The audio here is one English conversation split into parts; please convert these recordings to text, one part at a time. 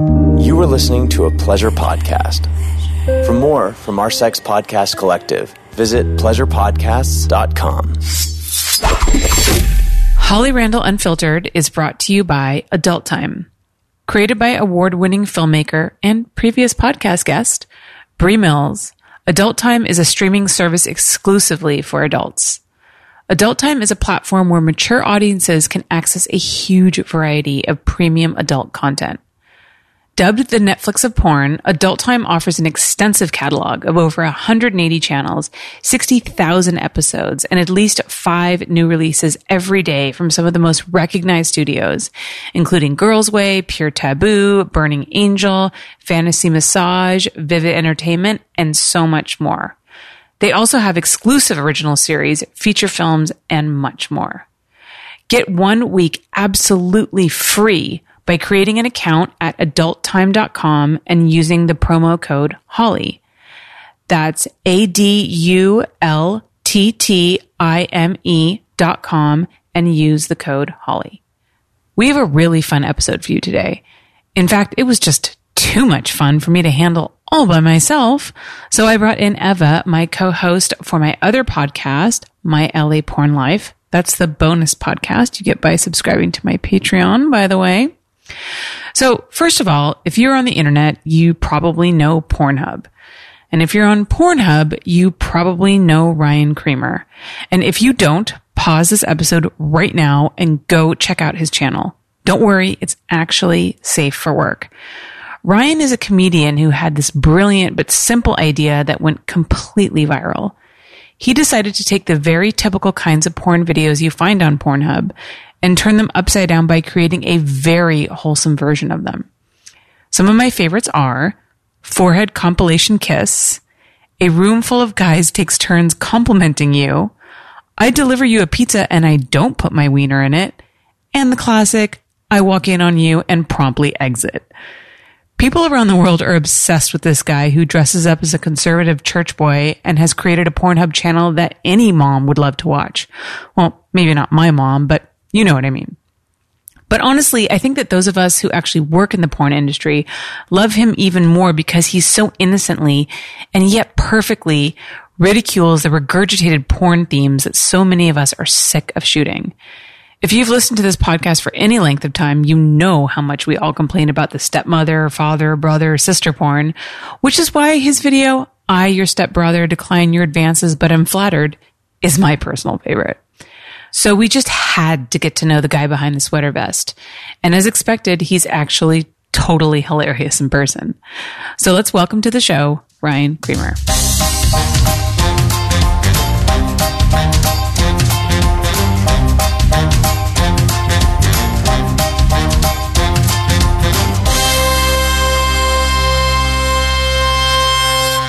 You are listening to a pleasure podcast. For more from our Sex Podcast Collective, visit pleasurepodcasts.com. Holly Randall Unfiltered is brought to you by Adult Time. Created by award winning filmmaker and previous podcast guest, Bree Mills, Adult Time is a streaming service exclusively for adults. Adult Time is a platform where mature audiences can access a huge variety of premium adult content. Dubbed the Netflix of porn, Adult Time offers an extensive catalog of over 180 channels, 60,000 episodes, and at least five new releases every day from some of the most recognized studios, including Girlsway, Pure Taboo, Burning Angel, Fantasy Massage, Vivid Entertainment, and so much more. They also have exclusive original series, feature films, and much more. Get one week absolutely free by creating an account at adulttime.com and using the promo code HOLLY. That's A D U L T T I M E dot com and use the code HOLLY. We have a really fun episode for you today. In fact, it was just too much fun for me to handle all by myself. So I brought in Eva, my co-host for my other podcast, My LA Porn Life. That's the bonus podcast you get by subscribing to my Patreon, by the way. So, first of all, if you're on the internet, you probably know Pornhub. And if you're on Pornhub, you probably know Ryan Creamer. And if you don't, pause this episode right now and go check out his channel. Don't worry, it's actually safe for work. Ryan is a comedian who had this brilliant but simple idea that went completely viral. He decided to take the very typical kinds of porn videos you find on Pornhub and turn them upside down by creating a very wholesome version of them. Some of my favorites are Forehead Compilation Kiss, A Room Full of Guys Takes Turns Complimenting You, I Deliver You a Pizza and I Don't Put My Wiener in It, and the classic I Walk In on You and Promptly Exit. People around the world are obsessed with this guy who dresses up as a conservative church boy and has created a Pornhub channel that any mom would love to watch. Well, maybe not my mom, but you know what I mean. But honestly, I think that those of us who actually work in the porn industry love him even more because he so innocently and yet perfectly ridicules the regurgitated porn themes that so many of us are sick of shooting. If you've listened to this podcast for any length of time, you know how much we all complain about the stepmother, father, brother, sister porn, which is why his video, I, your stepbrother, decline your advances, but am flattered, is my personal favorite. So we just had to get to know the guy behind the sweater vest. And as expected, he's actually totally hilarious in person. So let's welcome to the show, Ryan Creamer.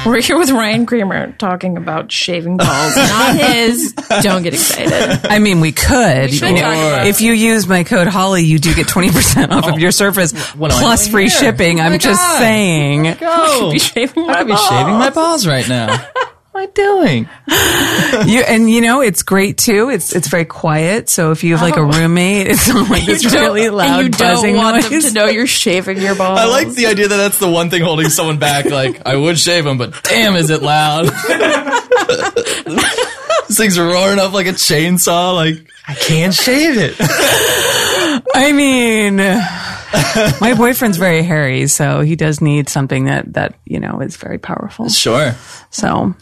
We're here with Ryan Creamer talking about shaving balls, not his. Don't get excited. I mean, we could. should You know, if you use my code Holly, you do get 20% off of oh. your surface what plus free here? shipping. Oh I'm my just saying. Go. Be shaving my I could be balls. shaving my balls right now. What am I doing? You, and you know, it's great too. It's, it's very quiet. So if you have like a oh. roommate, it's like this really loud and you don't want noise. them to know you're shaving your balls. I like the idea that that's the one thing holding someone back. Like, I would shave them, but damn, is it loud? this thing's roaring up like a chainsaw. Like, I can't shave it. I mean, my boyfriend's very hairy, so he does need something that, that, you know, is very powerful. Sure. So,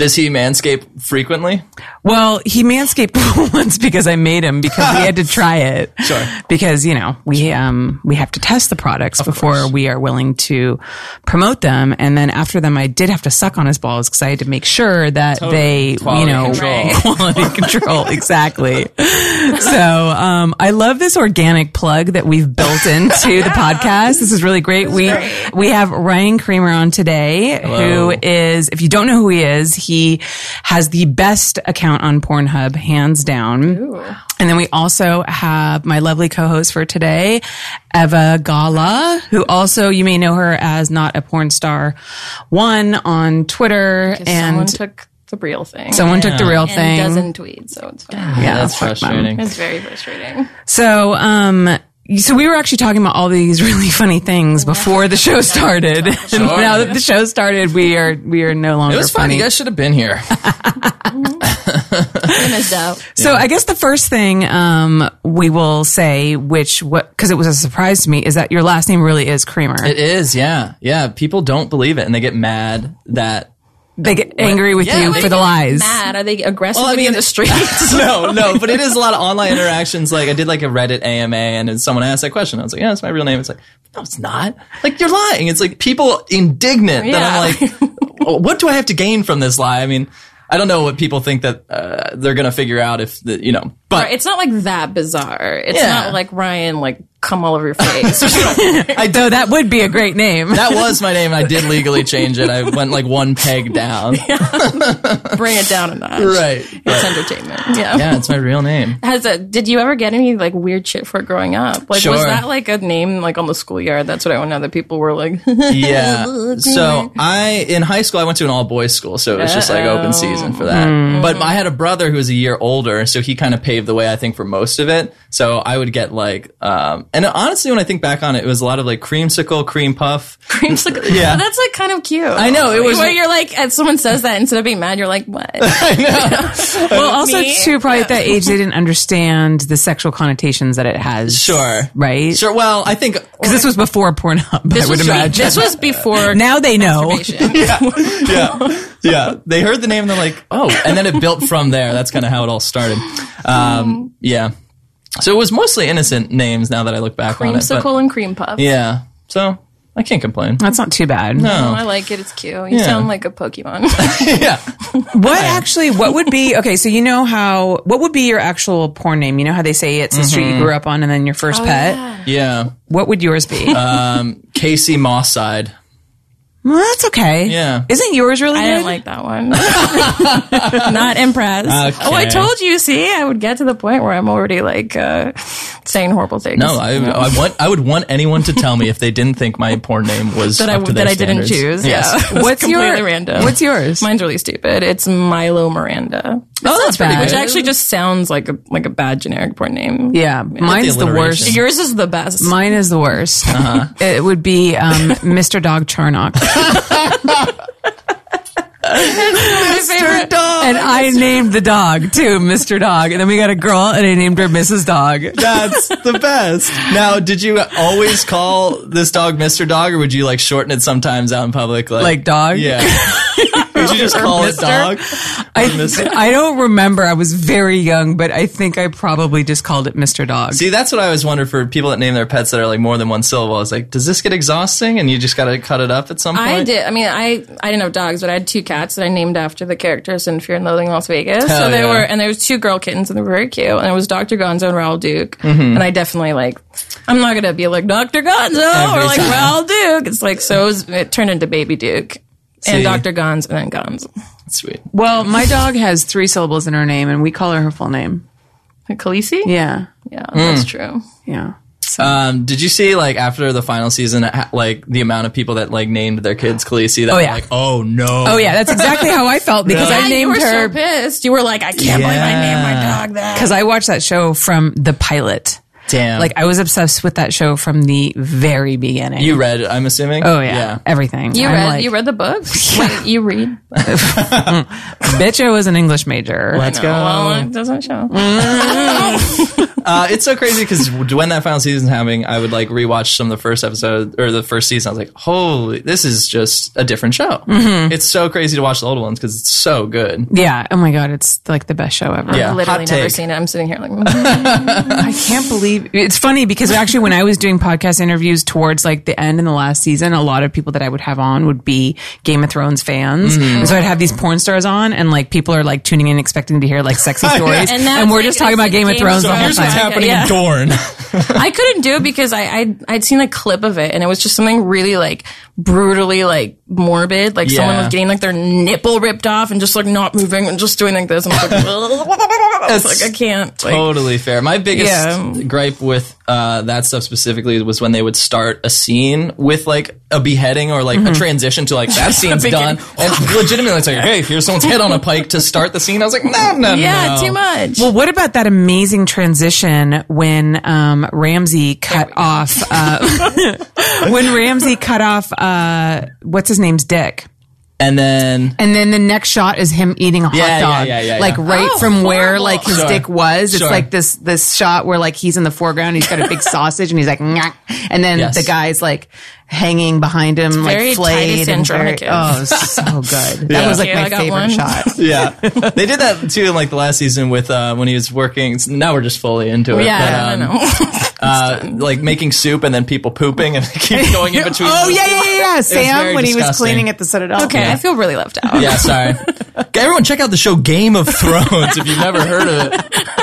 Does he manscape frequently? well, he manscaped once because I made him because we had to try it. Sure. Because, you know, we, um, we have to test the products before course. we are willing to promote them. And then after them, I did have to suck on his balls because I had to make sure that they, Quality you know, control. quality control. Exactly. So, um, I love this organic plug that we've built into the podcast. This is really great. We, we have Ryan Creamer on today, Hello. who is, if you don't know who he is, he has the best account on Pornhub, hands down. And then we also have my lovely co-host for today, Eva Gala, who also you may know her as not a porn star one on Twitter And someone and took the real thing. someone took the real and thing. doesn't tweet, so it's fine. yeah, That's fuck frustrating. It's very frustrating. So, um, so we were actually talking about all these really funny things before the show started. And now that the show started, we are we are no longer It was fun. funny. You guys should have been here. I missed. So I guess the first thing um, we will say, which what because it was a surprise to me, is that your last name really is Creamer. It is, yeah, yeah. People don't believe it, and they get mad that. They get angry with Yeah, you for the lies. Mad? Are they aggressive? Well, I mean- in the streets? no, no, but it is a lot of online interactions. Like I did like a Reddit AMA, and then someone asked that question. I was like, "Yeah, that's my real name." It's like, no, it's not. Like you're lying. It's like people indignant that I'm like, "Oh, what do I have to gain from this lie? I mean, I don't know what people think that uh, they're gonna figure out if the you know, but Right, it's not like that bizarre. It's Yeah. not like Ryan like come all over your face. I though that would be a great name. that was my name. and I did legally change it. I went like one peg down. Bring it down a notch. Right. It's entertainment. Yeah. Yeah, it's my real name. Has a, did you ever get any like weird shit for it growing up? Like Sure. was that like a name like on the schoolyard? That's what I want to know. That people were like, Yeah. So I in high school I went to an all boys school, so it was just like open season for that. But I had a brother who was a year older, so he kind of paved the way I think for most of it. So I would get like um and honestly when I think back on it, it was a lot of like creamsicle, cream puff. creamsicle. Yeah. that's like kind of cute. I know, it was- where you're like, if someone says that instead of being mad, you're like, what? well, also Me? too, probably at that age they didn't understand the sexual connotations that it has. Sure. right? Sure. Well, I think Because this was before Pornhub. I This would was, imagine. this was before now they know. masturbation. yeah, yeah. They heard the name and they're like, oh, and then it built from there. That's kind of how it all started. Um, yeah. So it was mostly innocent names. Now that I look back on it, but- Creamsicle and cream puff. yeah. So I can't complain. That's not too bad. Oh, No. I like it. It's cute. You Yeah. sound like a Pokemon. yeah. What actually? What would be okay? So you know how? What would be your actual porn name? You know how they say it's the street you grew up on, and then your first pet. Yeah. What would yours be? Um, Casey Mosside. Well, that's okay. Yeah. Isn't yours really I good? didn't like that one. Not impressed. Okay. Oh, I told you. See, I would get to the point where I'm already like uh, saying horrible things. No, I, I want. I would want anyone to tell me if they didn't think my porn name was that I to their that I didn't choose. Yes. Yeah, What's completely your- random? what's yours? Mine's really stupid. It's Milo Miranda. Oh, that's pretty Which actually just sounds like a like a bad generic porn name. Yeah, mine's the alliteration. worst. Yours is the best. Mine is the worst. Uh-huh. It would be um, Mr. Dog Charnock. My favorite dog. And I named the dog too, Mr. Dog. And then we got a girl and I named her Mrs. Dog. That's the best. Now, did you always call this dog Mr. Dog, or would you like shorten it sometimes out in public? Like, Like dog? Yeah. would you just call it dog? I, I don't remember. I was very young, but I think I probably just called it Mr. Dog. See, that's what I always wonder for people that name their pets that are like more than one syllable. I was like, does this get exhausting? And you just got to cut it up at some point. I did. I mean, I I didn't have dogs, but I had two cats that I named after the characters in Fear and Loathing in Las Vegas. Hell so they yeah. were, and there was two girl kittens, and they were very cute. And it was Dr. Gonzo and Raoul Duke. Mm-hmm. And I definitely like. I'm not gonna be like Dr. Gonzo Every or like time. Raoul Duke. It's like so. It, was, it turned into Baby Duke. See. And Dr. Gons and then Gons. Sweet. Well, my dog has three syllables in her name and we call her her full name. Khaleesi? Yeah. Yeah, Hmm. that's true. Yeah. Um, did you see like after the final season, ha- like the amount of people that like named their kids Khaleesi? That Oh, were yeah. like, oh no. Oh yeah, that's exactly how I felt because Yeah, I you named were her so pissed. You were like, I can't believe I named my Yeah. dog that. because I watched that show from the pilot. Damn. Like I was obsessed with that show from the very beginning. you read, I'm assuming. oh yeah, yeah. everything. You I'm read like, you read the books. Wait, you read? bitch. I was an English major. Let's go. Well, it doesn't show. Uh, it's so crazy because when that final season's happening, I would like rewatch some of the first episode or the first season. I was like, holy, this is just a different show. Mm-hmm. It's so crazy to watch the old ones because it's so good. Yeah. Oh my god, it's like the best show ever. Yeah. I've literally hot never take. seen it. I'm sitting here like. I can't believe it's funny because actually when I was doing podcast interviews towards like the end in the last season, a lot of people that I would have on would be Game of Thrones fans. Mm-hmm. So I'd have these porn stars on and like people are like tuning in expecting to hear like sexy stories. And and, we're like- just talking about like Game of Game of Thrones the Thrones. whole Here's what's happening. Yeah. Dorn. I couldn't do it because I I'd, I'd seen a clip of it and it was just something really like brutally like morbid. Like someone was getting like their nipple ripped off and just like not moving and just doing like this. And I was like, I was like I can't. Like, Totally fair. My biggest Yeah. gripe with uh, that stuff specifically was when they would start a scene with like a beheading or like a transition to like that scene's done, and legitimately it's like, hey, here's someone's head on a pike to start the scene. I was like, no, no, yeah, no. too much. Well, what about that amazing transition when um, Ramsay cut off uh, when Ramsay cut off uh, what's his name's dick, And then and then the next shot is him eating a hot Yeah, yeah, dog, yeah, yeah, like right Oh, from where horrible. like his Sure. dick was. It's Sure. like this this shot where like he's in the foreground, he's got a big sausage, and he's like, "Nyah," and then Yes. the guy's like hanging behind him, very like flayed and very, Andronicus. oh, so good. That was like Okay, I my favorite one. shot. yeah, they did that too in like the last season with uh, when he was working. Now we're just fully into it. yeah, but, um, I know. uh, like making soup and then people pooping and it keeps going in between. Oh yeah, yeah, yeah, yeah. Sam very when he was cleaning at the Citadel. okay, I feel really left out. Yeah, sorry. Everyone, check out the show Game of Thrones if you've never heard of it.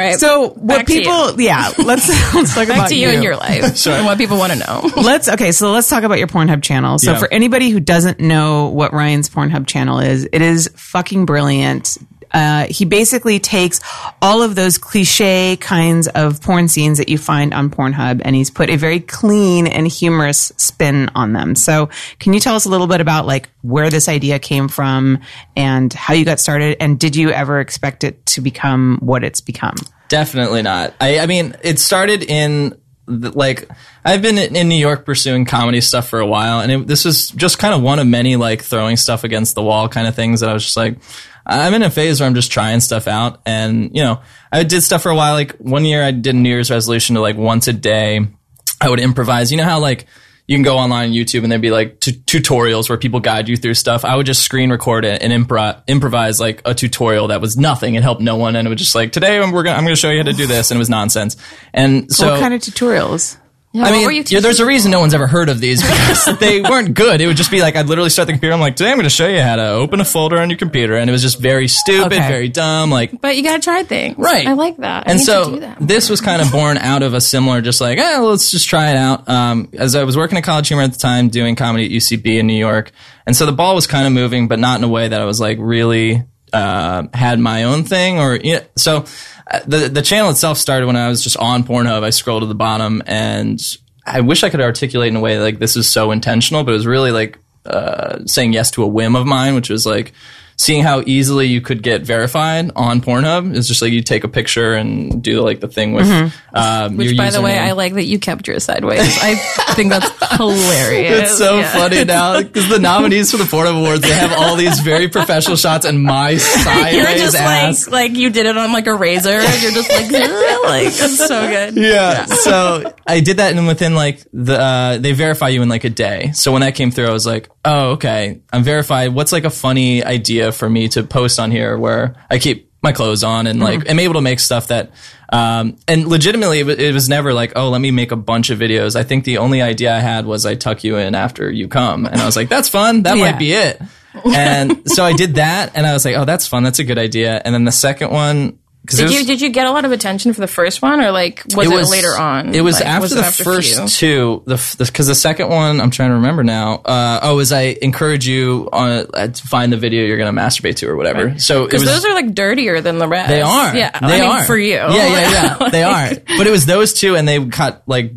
All right. So what Back to you. people? Yeah, let's let's talk back about to you, and your life Sure. and what people want to know. Let's okay. So let's talk about your Pornhub channel. So Yeah. for anybody who doesn't know what Ryan's Pornhub channel is, it is fucking brilliant. Uh, he basically takes all of those cliche kinds of porn scenes that you find on Pornhub and he's put a very clean and humorous spin on them. So can you tell us a little bit about like where this idea came from and how you got started? And did you ever expect it to become what it's become? Definitely not. I, I mean, it started in like I've been in New York pursuing comedy stuff for a while, and it, this was just kind of one of many like throwing stuff against the wall kind of things that I was just like. I'm in a phase where I'm just trying stuff out, and you know, I did stuff for a while. Like one year, I did a New Year's resolution to like once a day, I would improvise. You know how like you can go online on YouTube and there'd be like t- tutorials where people guide you through stuff. I would just screen record it and impro- improvise like a tutorial that was nothing. It helped no one, and it was just like today we're gonna I'm gonna show you how to do this, and it was nonsense. And so what kind of tutorials? Yeah, I mean, there's a reason no one's ever heard of these because they weren't good. It would just be like I'd literally start the computer. I'm like, today I'm going to show you how to open a folder on your computer, and it was just very stupid, Okay. very dumb. Like But you got to try things. Right. I like that. I and so that. this was kind of born out of a similar, just like, eh, let's just try it out. Um, as I was working at College Humor at the time, doing comedy at UCB in New York, and so the ball was kind of moving, but not in a way that I was like really uh, had my own thing. Or you know, so the the channel itself started when I was just on Pornhub. I scrolled to the bottom, and I wish I could articulate in a way like this is so intentional, but it was really like uh, saying yes to a whim of mine, which was like seeing how easily you could get verified on Pornhub. is just like you take a picture and do like the thing with um, Which, your by the way. I like that you kept yours sideways. I think that's hilarious. It's so Yeah. funny now because the nominees for the Pornhub Awards they have all these very professional shots and my sideways You're just ass. like like you did it on like a razor. and You're just like like it's so good. yeah. So I did that, and within like the uh, they verify you in like a day. So when that came through, I was like, oh, okay, I'm verified. What's like a funny idea for me to post on here where I keep my clothes on and like am able to make stuff that. Um, and legitimately, it wa- it was never like, oh, let me make a bunch of videos. I think the only idea I had was I tuck you in after you come, and I was like, that's fun. That Yeah. might be it. And so I did that, and I was like, oh, that's fun. That's a good idea. And then the second one, Did you did you get a lot of attention for the first one, or like was it, later on? It was Like, after it the after first few? two. The because the, second one I'm trying to remember now. Uh, oh, is I encourage you on uh, to find the video you're going to masturbate to or whatever. So Because those are like dirtier than the rest. they are. Yeah, they I mean, are for you. Yeah, yeah, yeah. they are. But it was those two, and they cut like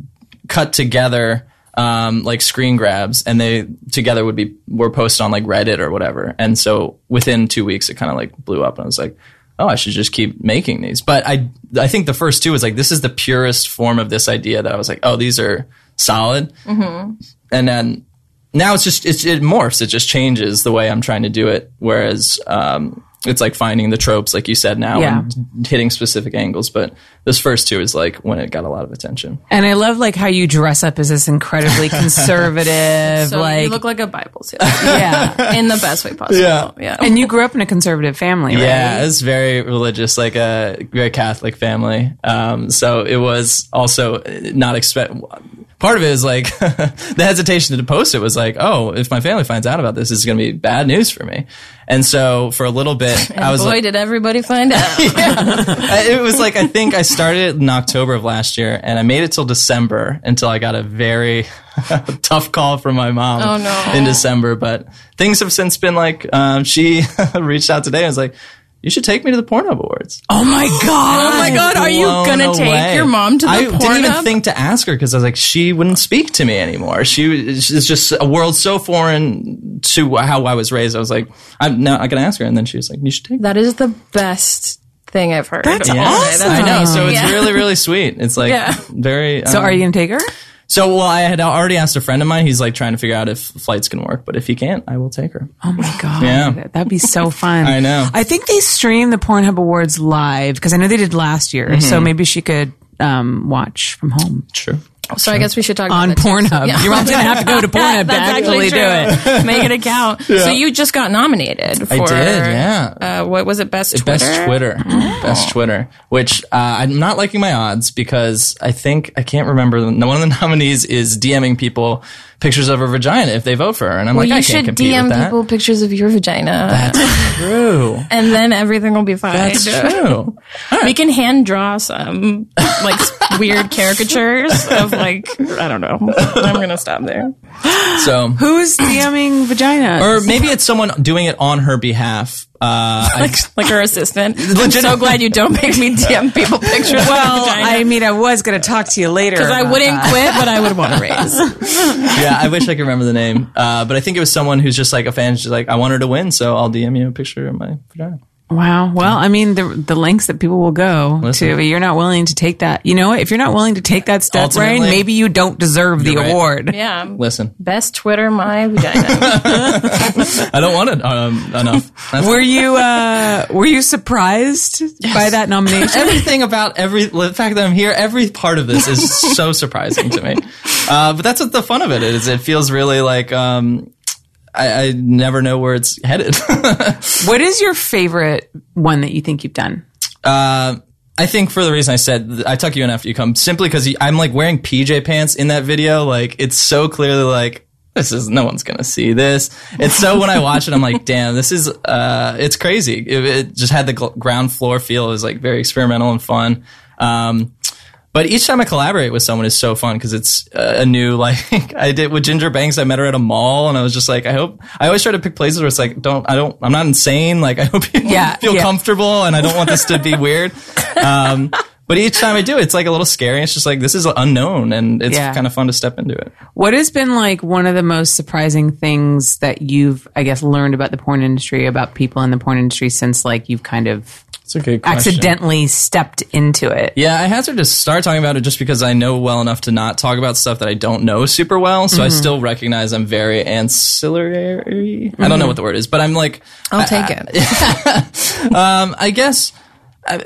cut together. Um, like screen grabs, and they together would be were posted on like Reddit or whatever. And so within two weeks, it kind of like blew up, and I was like, oh, I should just keep making these. But I I think the first two was like this is the purest form of this idea that I was like, oh, these are solid. Mm-hmm. And then now it's just it's, it morphs. It just changes the way I'm trying to do it. Whereas um, it's like finding the tropes, like you said now, Yeah. and hitting specific angles. But this first two is like when it got a lot of attention. And I love like how you dress up as this incredibly conservative, So like you look like a Bible student yeah. in the best way possible. Yeah. yeah. And you grew up in a conservative family, right? Yeah, it's very religious, like a very Catholic family. Um, so it was also not expect. Part of it is like the hesitation to post it was like, oh, if my family finds out about this, it's going to be bad news for me. And so for a little bit, I was Boy, like, did everybody find out. It was like I think I started in October of last year, and I made it till December until I got a very tough call from my mom Oh, no. in December. But things have since been like um, she reached out today and was like, "You should take me to the Pornhub Awards." Oh my god! Oh my god, are you gonna take your mom to the I didn't even Pornhub? think to ask her because I was like, she wouldn't speak to me anymore. She was it's just a world so foreign to how I was raised. I was like, I'm not going to ask her. And then she was like, you should take. That is the best thing I've heard. That's Okay, awesome. I know. So it's Yeah. really, really sweet. It's like Yeah. very. So um, are you gonna take her? So well, I had already asked a friend of mine. He's like trying to figure out if flights can work, but if he can't, I will take her. Oh my god! Yeah. that'd be so fun. I know. I think they stream the Pornhub Awards live because I know they did last year. So Mm-hmm. maybe she could um, watch from home True. So I guess we should talk on about that. Pornhub. Yeah. Your mom's gonna have to go to Pornhub to That's actually do it. Make it account. So you just got nominated for I did. Yeah. uh, what was it? Best Twitter. Best Twitter. Best Twitter. Which uh, I'm not liking my odds because I think I can't remember. the- One of the nominees is DMing people pictures of her vagina if they vote for her, and I'm Well, like, you I can't should compete DM with that. people pictures of your vagina, That's true. and then everything will be fine. That's true. We can hand draw some like weird caricatures of like I don't know. I'm gonna stop there. So, Who's DMing vagina? or maybe it's someone doing it on her behalf. Uh, I, Like her assistant. I'm so glad you don't make me DM people pictures well. I mean, I was gonna talk to you later because I wouldn't that. quit, but I would want to raise. yeah, I wish I could remember the name. Uh, but I think it was someone who's just like a fan. She's like, I want her to win, so I'll DM you a picture of my vagina. Wow. Well, I mean, the the lengths that people will go Listen. to, you're not willing to take that. You know what? If you're not willing to take that step, Brian, maybe you don't deserve the right. award. Yeah. Listen, Best Twitter my vagina. I don't want it um, enough. That's Were you uh were you surprised by that nomination? everything about every the fact that I'm here, every part of this is so surprising to me. Uh, but that's what the fun of it is. It feels really like um, I, I never know where it's headed. what is your favorite one that you think you've done? uh, I think for the reason I said I tuck you in after you come, simply because I'm like wearing PJ pants in that video. Like it's so clearly like. This is no one's gonna see this. It's so when I watch it, I'm like, damn, this is uh, it's crazy. It, it just had the gl- ground floor feel. It was like very experimental and fun. Um, But each time I collaborate with someone is so fun because it's uh, a new like I did with Ginger Banks. I met her at a mall and I was just like, I hope I always try to pick places where it's like, don't I don't I'm not insane. Like I hope people Yeah, feel yeah. comfortable and I don't want this to be weird. Um, but each time I do, it's like a little scary. It's just like this is unknown and it's Yeah. kind of fun to step into it. What has been like one of the most surprising things that you've, I guess, learned about the porn industry, about people in the porn industry since like you've kind of It's a good question. accidentally stepped into it? Yeah, I hazard to start talking about it just because I know well enough to not talk about stuff that I don't know super well. So I still recognize I'm very ancillary. I don't know what the word is, but I'm like, I'll take it. um, I guess I,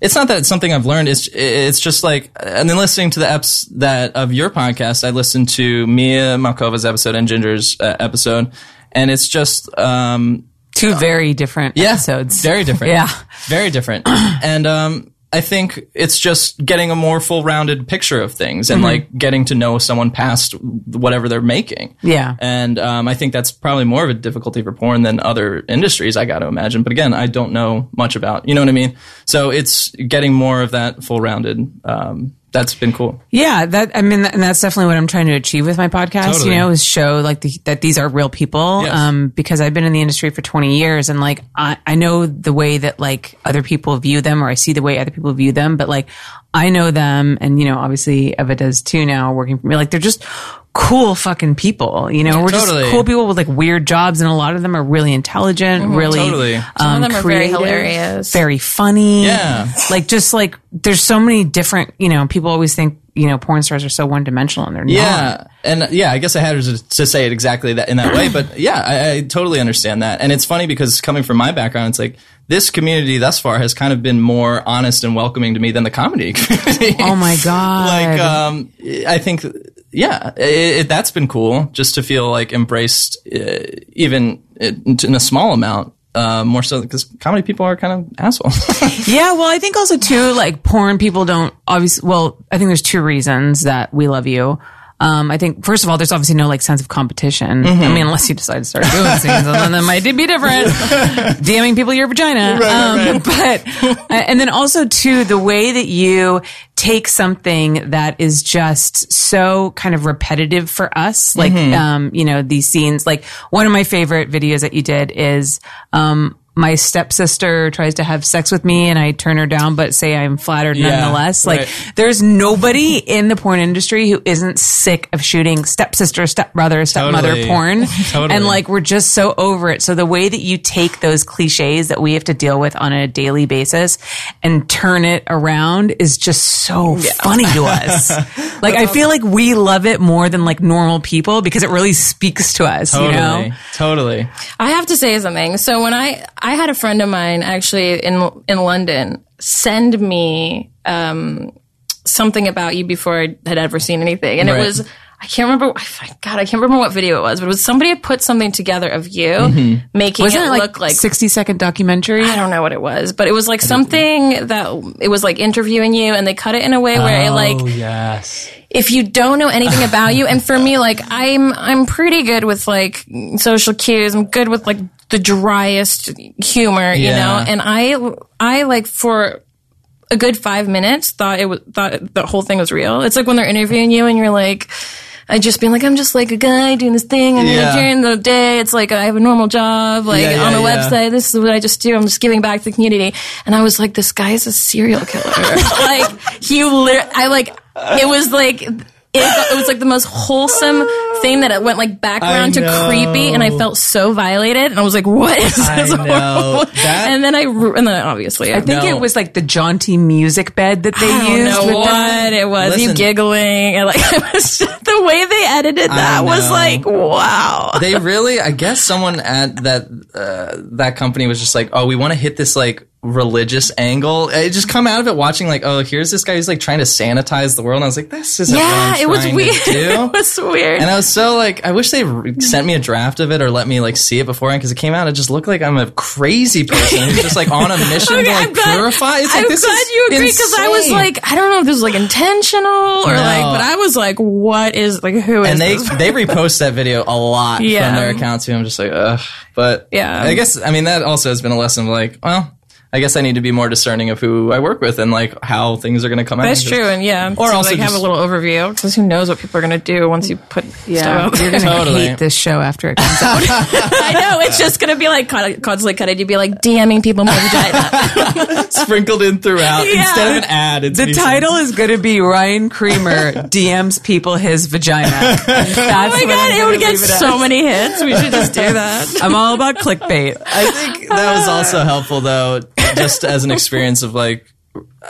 it's not that it's something I've learned. It's it's just like, and then listening to the eps that of your podcast, I listened to Mia Malkova's episode and Ginger's uh, episode, and it's just um, Two very different yeah, episodes. Very different. Yeah. Very different. and um I think it's just getting a more full-rounded picture of things and like getting to know someone past whatever they're making. Yeah. And um, I think that's probably more of a difficulty for porn than other industries, I got to imagine. But again, I don't know much about, you know what I mean? So it's getting more of that full-rounded. Um, that's been cool. Yeah, that I mean, and that's definitely what I'm trying to achieve with my podcast. Totally. You know, is show like the, that these are real people. Yes. Um, because I've been in the industry for 20 years, and like I, I know the way that like other people view them, or I see the way other people view them. But like I know them, and you know, obviously Eva does too now, working for me. Like they're just cool fucking people. You know, we're totally. just cool people with like weird jobs, and a lot of them are really intelligent, really Totally. um, Some of them are very hilarious. very funny. Yeah. like just like there's so many different. You know, people always think you know porn stars are so one dimensional, and they're not. Yeah, and yeah, I guess I had to, to say it exactly that in that way, but yeah, I, I totally understand that, and it's funny because coming from my background, it's like this community thus far has kind of been more honest and welcoming to me than the comedy community. Oh my god! like, um, I think, yeah, it, it, that's been cool just to feel like embraced, uh, even in a small amount. uh, more so because comedy people are kind of assholes. Yeah, well, I think also too, like porn people don't obviously. Well, I think there's two reasons that we love you. Um, I think first of all, there's obviously no like sense of competition. I mean, unless you decide to start doing things, and then that might be different. DMing people your vagina, um, but uh, and then also too, the way that you take something that is just so kind of repetitive for us, like um, you know these scenes. Like one of my favorite videos that you did is. Um, my stepsister tries to have sex with me and I turn her down, but say I'm flattered Yeah, nonetheless. Like, right. there's nobody in the porn industry who isn't sick of shooting stepsister, stepbrother, stepmother Totally. porn. Totally. And like, we're just so over it. So the way that you take those cliches that we have to deal with on a daily basis and turn it around is just so funny to us. like, I feel like we love it more than like normal people because it really speaks to us, totally, you know? totally. I have to say something. So when I I had a friend of mine actually in in London send me um, something about you before I had ever seen anything, and Right. it was I can't remember. God, I can't remember what video it was, but it was somebody had put something together of you Mm-hmm. making Wasn't it it like, look like 60 second documentary? I don't know what it was, but it was like something that it was like interviewing you, and they cut it in a way where it like oh yes. if you don't know anything about you and for me like i'm i'm pretty good with like social cues i'm good with like the driest humor you Yeah. know and i i like for a good five minutes thought it was thought the whole thing was real it's like when they're interviewing you and you're like I just being like, I'm just like a guy doing this thing, and Yeah. during the day, it's like I have a normal job, like Yeah, yeah, on a website. This is what I just do. I'm just giving back to the community. And I was like, this guy is a serial killer. like he, lit- I like, it was like. It, it was like the most wholesome thing that it went like background to know. creepy, and I felt so violated. And I was like, "What is this?" I know. That- and then I, and then obviously, I, I think No. it was like the jaunty music bed that they I don't used. know with what that. it was. You giggling, and like it was just, the way they edited that was like, wow. they really i guess someone at that uh, that company was just like oh we want to hit this like religious angle it just come out of it watching like oh here's this guy who's like trying to sanitize the world and i was like this isn't what Yeah, it was weird. it was weird. and I was so like, I wish they sent me a draft of it or let me like see it beforehand because it came out. It just looked like I'm a crazy person who's just like on a mission Okay, to like glad- purify. It's like I'm this glad is you agree because I was like, I don't know if this was like intentional or No. like, but I was like, what is like who is and they they repost that video a lot Yeah. from their account too. I'm just like, ugh. But Yeah. I guess I mean that also has been a lesson of like, well, I guess I need to be more discerning of who I work with and like how things are going to come out. That's true, and yeah, Or to, also like have a little overview because who knows what people are gonna do once you put Yeah, stuff out you're gonna Totally. hate this show after it comes out. I know it's just gonna be like constantly cutting. You'd be like DMing people my vagina. sprinkled in throughout Yeah. instead of an ad. It's The me saying- title is going to be Ryan Creamer DMs people his vagina. That's oh my god, it would get so much. many hits. We should just do that. I'm all about clickbait. I think that was also helpful though, just as an experience of like,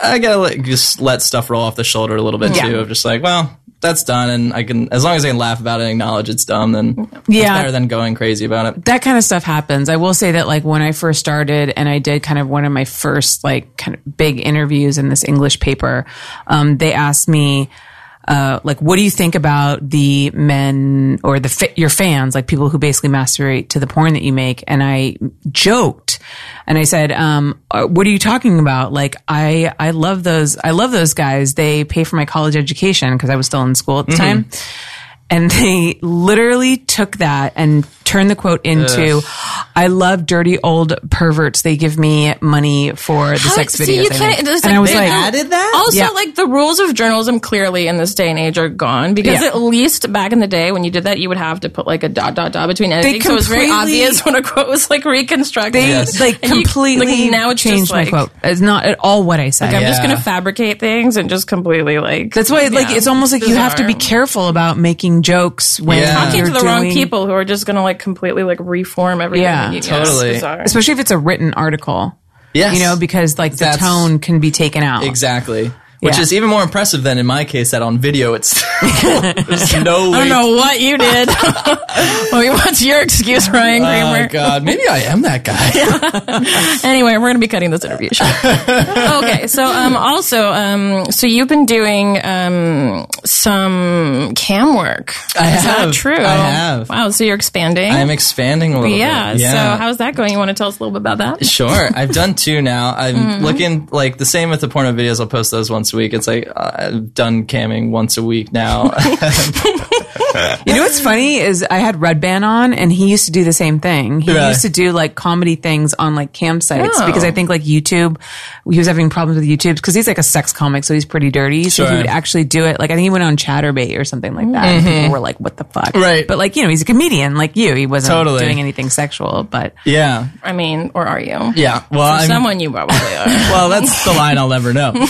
I gotta like, just let stuff roll off the shoulder a little bit Yeah. too. Of just like, well, that's done, and I can as long as I can laugh about it and acknowledge it's dumb, then Yeah. it's better than going crazy about it. that kind of stuff happens. I will say that like when I first started and I did kind of one of my first like kind of big interviews in this English paper, um, they asked me, uh, like, what do you think about the men or the your fans, like people who basically masturbate to the porn that you make? And I joked and I said, um, uh, what are you talking about? Like, I, I love those, I love those guys. They pay for my college education because I was still in school at the time. And they literally took that and turned the quote into, I love dirty old perverts. They give me money for the sex See, videos. you I can't. make." it's and I was they like, added that? Also, Yeah. like the rules of journalism clearly in this day and age are gone because Yeah. at least back in the day when you did that, you would have to put like a dot dot dot between anything. So it was very obvious when a quote was like reconstructed. they Yes. like And you- completely like, now it's changed just my like, quote. It's not at all what I said. Like, I'm just gonna fabricate things and just completely like. That's why, like, it's almost like you have to be careful about making jokes when Yeah. talking you're to the wrong people who are just gonna like completely like reform everything. Yeah. you- Totally. it's especially if it's a written article. Yes. You know, because like the That's- tone can be taken out. Exactly. Which Yeah. is even more impressive than in my case that on video it's no way. I don't know what you did. What's your excuse, Ryan Oh Creamer? God, maybe I am that guy. anyway, we're gonna be cutting this interview short. okay, so um, also, um, so you've been doing um, some cam work. I Is that have. true? I have. Wow, so you're expanding. I'm expanding a little yeah, bit. So how's that going? You want to tell us a little bit about that? Sure, I've done two now. I'm Mm-hmm. looking like the same with the porno videos. I'll post those once week. It's like uh, I've done camming once a week now. You know what's funny is I had Redban on, and he used to do the same thing. He Really? used to do like comedy things on like cam sites Oh. because I think like YouTube, he was having problems with YouTube because he's like a sex comic, so he's pretty dirty. So he would actually do it. Like I think he went on Chaturbate or something like that. And people were like, "What the fuck?" Mm-hmm. Right. But like you know, he's a comedian like you. He wasn't Totally. doing anything sexual, but yeah, I mean, or are you? yeah. Well, I'm, Someone you probably are. well, that's the line I'll never know.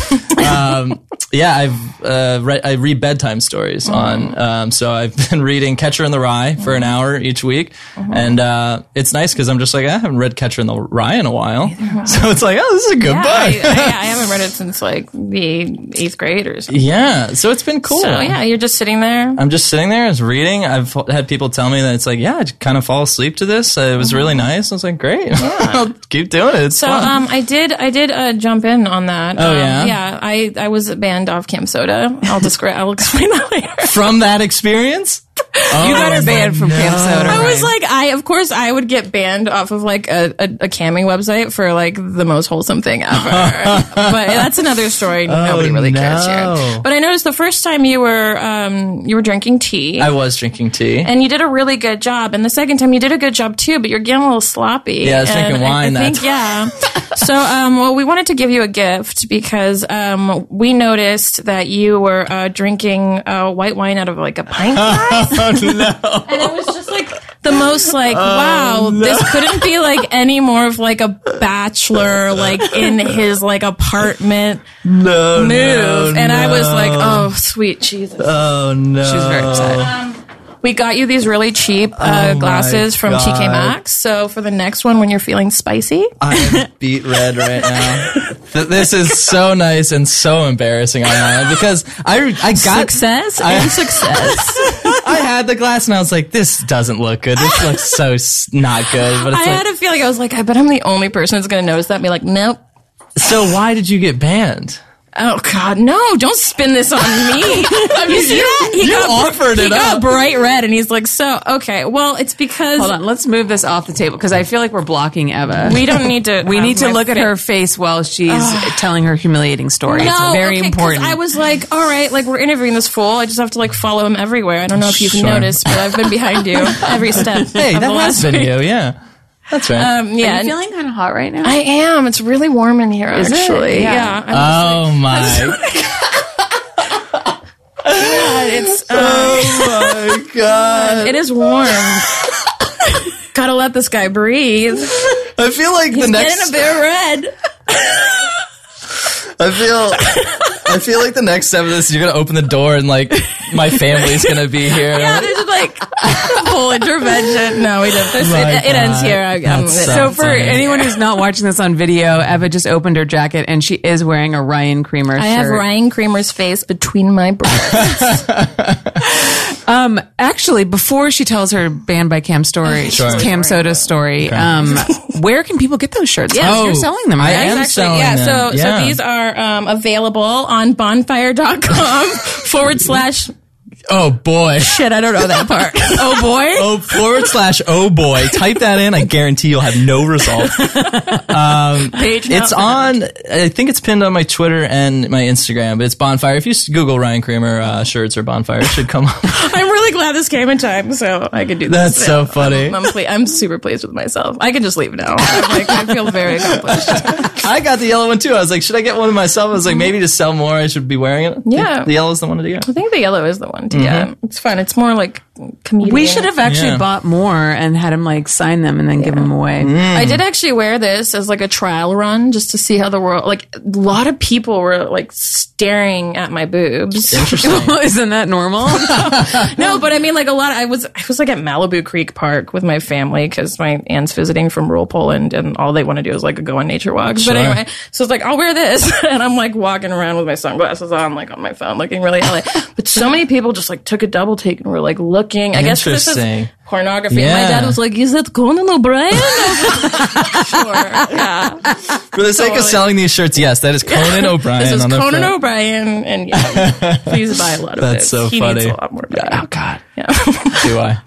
Um, yeah, I've uh, read, I read bedtime stories on. Um, so I've been reading Catcher in the Rye for an hour each week, and uh, it's nice because I'm just like I haven't read Catcher in the Rye in a while, so it's like oh, this is a good Yeah, book. I, I, I haven't read it since like the eighth grade or something. yeah, so it's been cool. So yeah, you're just sitting there. I'm just sitting there, as reading. I've had people tell me that it's like, yeah, I kind of fall asleep to this. It was really nice. I was like, great, I'll keep doing it. It's So fun. um, I did I did uh, jump in on that. Oh, Um, yeah? yeah. I I was banned off CamSoda. I'll describe. I'll explain that later. From that experience, friends? You got her banned from CamSoda. I was right? like, I of course I would get banned off of like a, a, a camming website for like the most wholesome thing ever. but that's another story. Nobody really cares here. But I noticed the first time you were um, you were drinking tea. I was drinking tea. and you did a really good job. And the second time you did a good job too, but you're getting a little sloppy. Yeah, I was drinking wine I, that think, yeah. so, um, well, we wanted to give you a gift because um, we noticed that you were uh, drinking uh, white wine out of like a pint glass. Oh no! And it was just like the most like, Oh, wow, this couldn't be like any more of like a bachelor, like in his like apartment No, move. no, and I was like, oh, sweet Jesus. oh no! she was very excited. We got you these really cheap uh, Oh glasses from TJ God. Maxx. So for the next one, when you're feeling spicy, I am beat red right now. Th- this is so nice and so embarrassing on my end because I I got success I- and success. I had the glass and I was like, this doesn't look good. This looks so s- not good. But I it's like, had a feeling I was like, I bet I'm the only person that's going to notice that. And be like, nope. so why did you get banned? Oh God, no! Don't spin this on me. you see that? He you offered he it got up. bright red, and he's like, "So okay, well, it's because Hold on, let's move this off the table because I feel like we're blocking Eva. we don't need to. We need to look at her face while she's telling her humiliating story. No, it's very okay, important. I was like, all right, like we're interviewing this fool. I just have to like follow him everywhere. I don't know if you've Sure. noticed, but I've been behind you every step. Hey, of that the has last been week. you. Yeah, that's right. Um, yeah, Are you feeling kind of hot right now? I am. It's really warm in here, Is it? actually. Yeah. Yeah. I'm oh my! just- it's uh, oh my god! it is warm. Gotta let this guy breathe. I feel like the next. getting a bit red. I feel. I feel like the next step of this, you're gonna open the door and like my family's gonna be here. Yeah, there's like a whole intervention. No, we didn't. This, My it, it ends God. here. I, That's so so for funny. anyone who's not watching this on video, Eva just opened her jacket and she is wearing a Ryan Creamer I shirt. have Ryan Creamer's face between my breasts. Um, actually, before she tells her banned by Cam story, Sure. CamSoda story, um, where can people get those shirts? Yeah. Because Oh, you're selling them, I am. Actually, selling yeah, them. so Yeah. so these are um, available on bonfire.com forward slash Oh boy. shit, I don't know that part. oh boy. Oh forward slash oh boy. Type that in. I guarantee you'll have no result. Page not It's on. I think it's pinned on my Twitter and my Instagram. But it's Bonfire. If you Google Ryan Creamer uh, shirts or Bonfire, it should come up. I'm really glad this came in time so I could do this. That's so funny. I'm, I'm, ple- I'm super pleased with myself. I can just leave now. Like, I feel very accomplished. I got the yellow one too. I was like, should I get one of myself? I was like, maybe to sell more, I should be wearing it. Yeah. the yellow's the one to get. I think the yellow is the one to get. Mm-hmm. It's fun. It's more like comedian. We should have actually Yeah. bought more and had him like sign them and then give them away. Mm. I did actually wear this as like a trial run just to see how the world. Like a lot of people were like staring at my boobs. Interesting. Isn't that normal? no, no, but I mean, like a lot. I was I was like at Malibu Creek Park with my family because my aunt's visiting from rural Poland, and all they want to do is like go on nature walks. Sure. But anyway, so it's like I'll wear this, and I'm like walking around with my sunglasses on, like on my phone, looking really LA. but so many people just like took a double take and were like looking. I guess this is pornography. Yeah. my dad was like, "Is that Conan O'Brien?" Like, sure, yeah. For the sake of selling these shirts, yes, that is Conan O'Brien. This is on Conan. O'Brien, and yeah, please buy a lot of That's it. so he funny. needs a lot more. money. Oh God, Yeah. do I?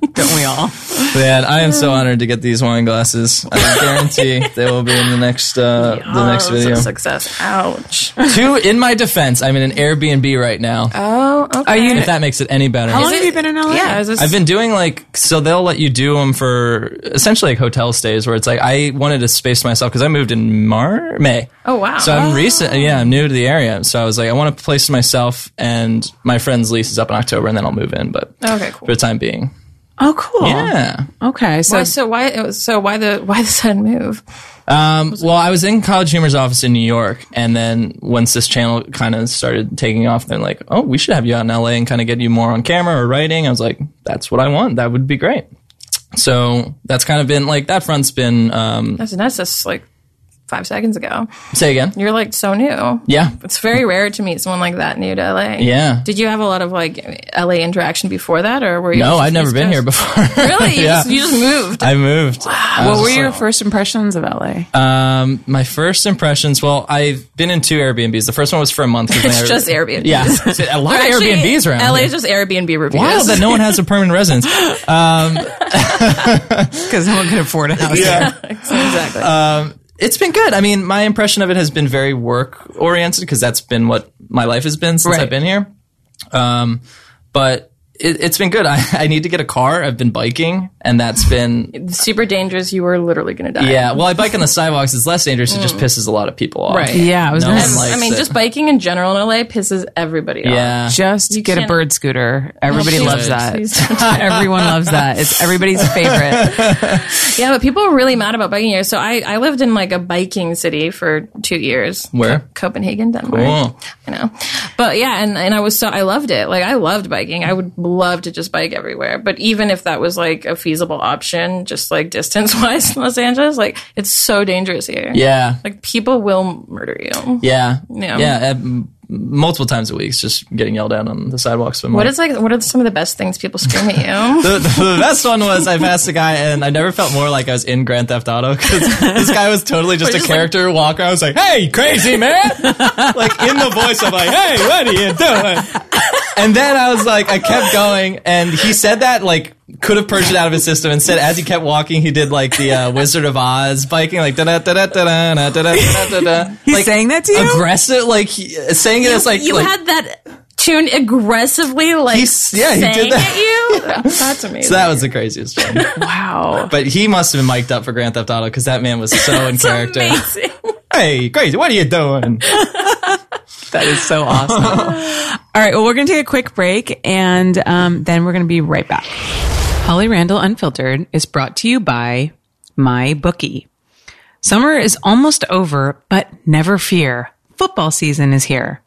Don't we all? Man, I am so honored to get these wine glasses. I guarantee they will be in the next uh, the next Oh, a video. success. Ouch. Two, in my defense, I'm in an Airbnb right now. Oh, okay. Are you? if that makes it any better. How long have you been in LA? Yeah, is this, I've been doing like so they'll let you do them for essentially like hotel stays where it's like I wanted to space myself because I moved in Mar May. Oh, wow. So I'm recent, yeah, I'm new to the area. So I was like, I want to place myself, and my friend's lease is up in October, and then I'll move in. But Okay, cool. for the time being, Oh, cool. yeah. Okay. So, why, so why? So why the why the sudden move? Um, well, I was in College Humor's office in New York, and then once this channel kind of started taking off, they're like, "Oh, we should have you out in LA and kind of get you more on camera or writing." I was like, "That's what I want. That would be great." So that's kind of been like that front's been. Um, That's that's just like five seconds ago. say again. You're like so new. Yeah, It's very rare to meet someone like that new to LA. yeah. Did you have a lot of like LA interaction before that, or were you? No, I've never East been Coast? here before. Really? You, yeah. just, you just moved. I moved. I what were just your like- first impressions of LA? Um, my first impressions. Well, I've been in two Airbnbs. The first one was for a month. It's my- just Airbnb. Yeah, a lot of Actually, Airbnbs around. LA here. is just Airbnb reviews. Wild that no one has a permanent residence. Um, Because no one can afford a house. Yeah. exactly. Um, it's been good. I mean, my impression of it has been very work oriented because that's been what my life has been since Right. I've been here. Um, but it, it's been good. I, I need to get a car. I've been biking, and that's been Super dangerous. You were literally going to die. yeah. Well, I bike on the sidewalks. It's less dangerous. It just mm. pisses a lot of people off. Right. Yeah, I was No gonna one say, likes I mean, it. just biking in general in LA pisses everybody off. Yeah. just get a bird scooter. Everybody please, loves that. please don't do Everyone loves that. It's everybody's favorite. Yeah, but people are really mad about biking here. So I, I lived in like a biking city for two years. Where? Copenhagen, Denmark. Cool. I know. But yeah, and, and I was so, I loved it. Like I loved biking. I would love to just bike everywhere. But even if that was like a feasible option, just like distance wise in Los Angeles, like it's so dangerous here. Yeah. Like people will murder you. Yeah. Yeah. Yeah. multiple times a week, it's just getting yelled at on the sidewalks. What is like, what are some of the best things people scream at you? the, the best one was I passed a guy and I never felt more like I was in Grand Theft Auto because this guy was totally just a just like- character walker. I was like, "Hey, crazy man!" like in the voice, I'm like, "Hey, what are you doing?" And then I was like, I kept going, and he said that like could have purged it out of his system. Instead, as he kept walking, he did like the uh, Wizard of Oz biking, like da da da da da da da da da da. Da da. He's like, saying that to you? aggressive, like he, saying it as like you like, had that tuned aggressively, like He's- yeah, he did saying that. at you. That's amazing. so that was the craziest one. Wow. But he must have been mic'd up for Grand Theft Auto because that man was so in character. amazing. Hey, crazy! What are you doing? That is so awesome. All right. Well, we're going to take a quick break and um, then we're going to be right back. Holly Randall Unfiltered is brought to you by My Bookie. Summer is almost over, but never fear. Football season is here.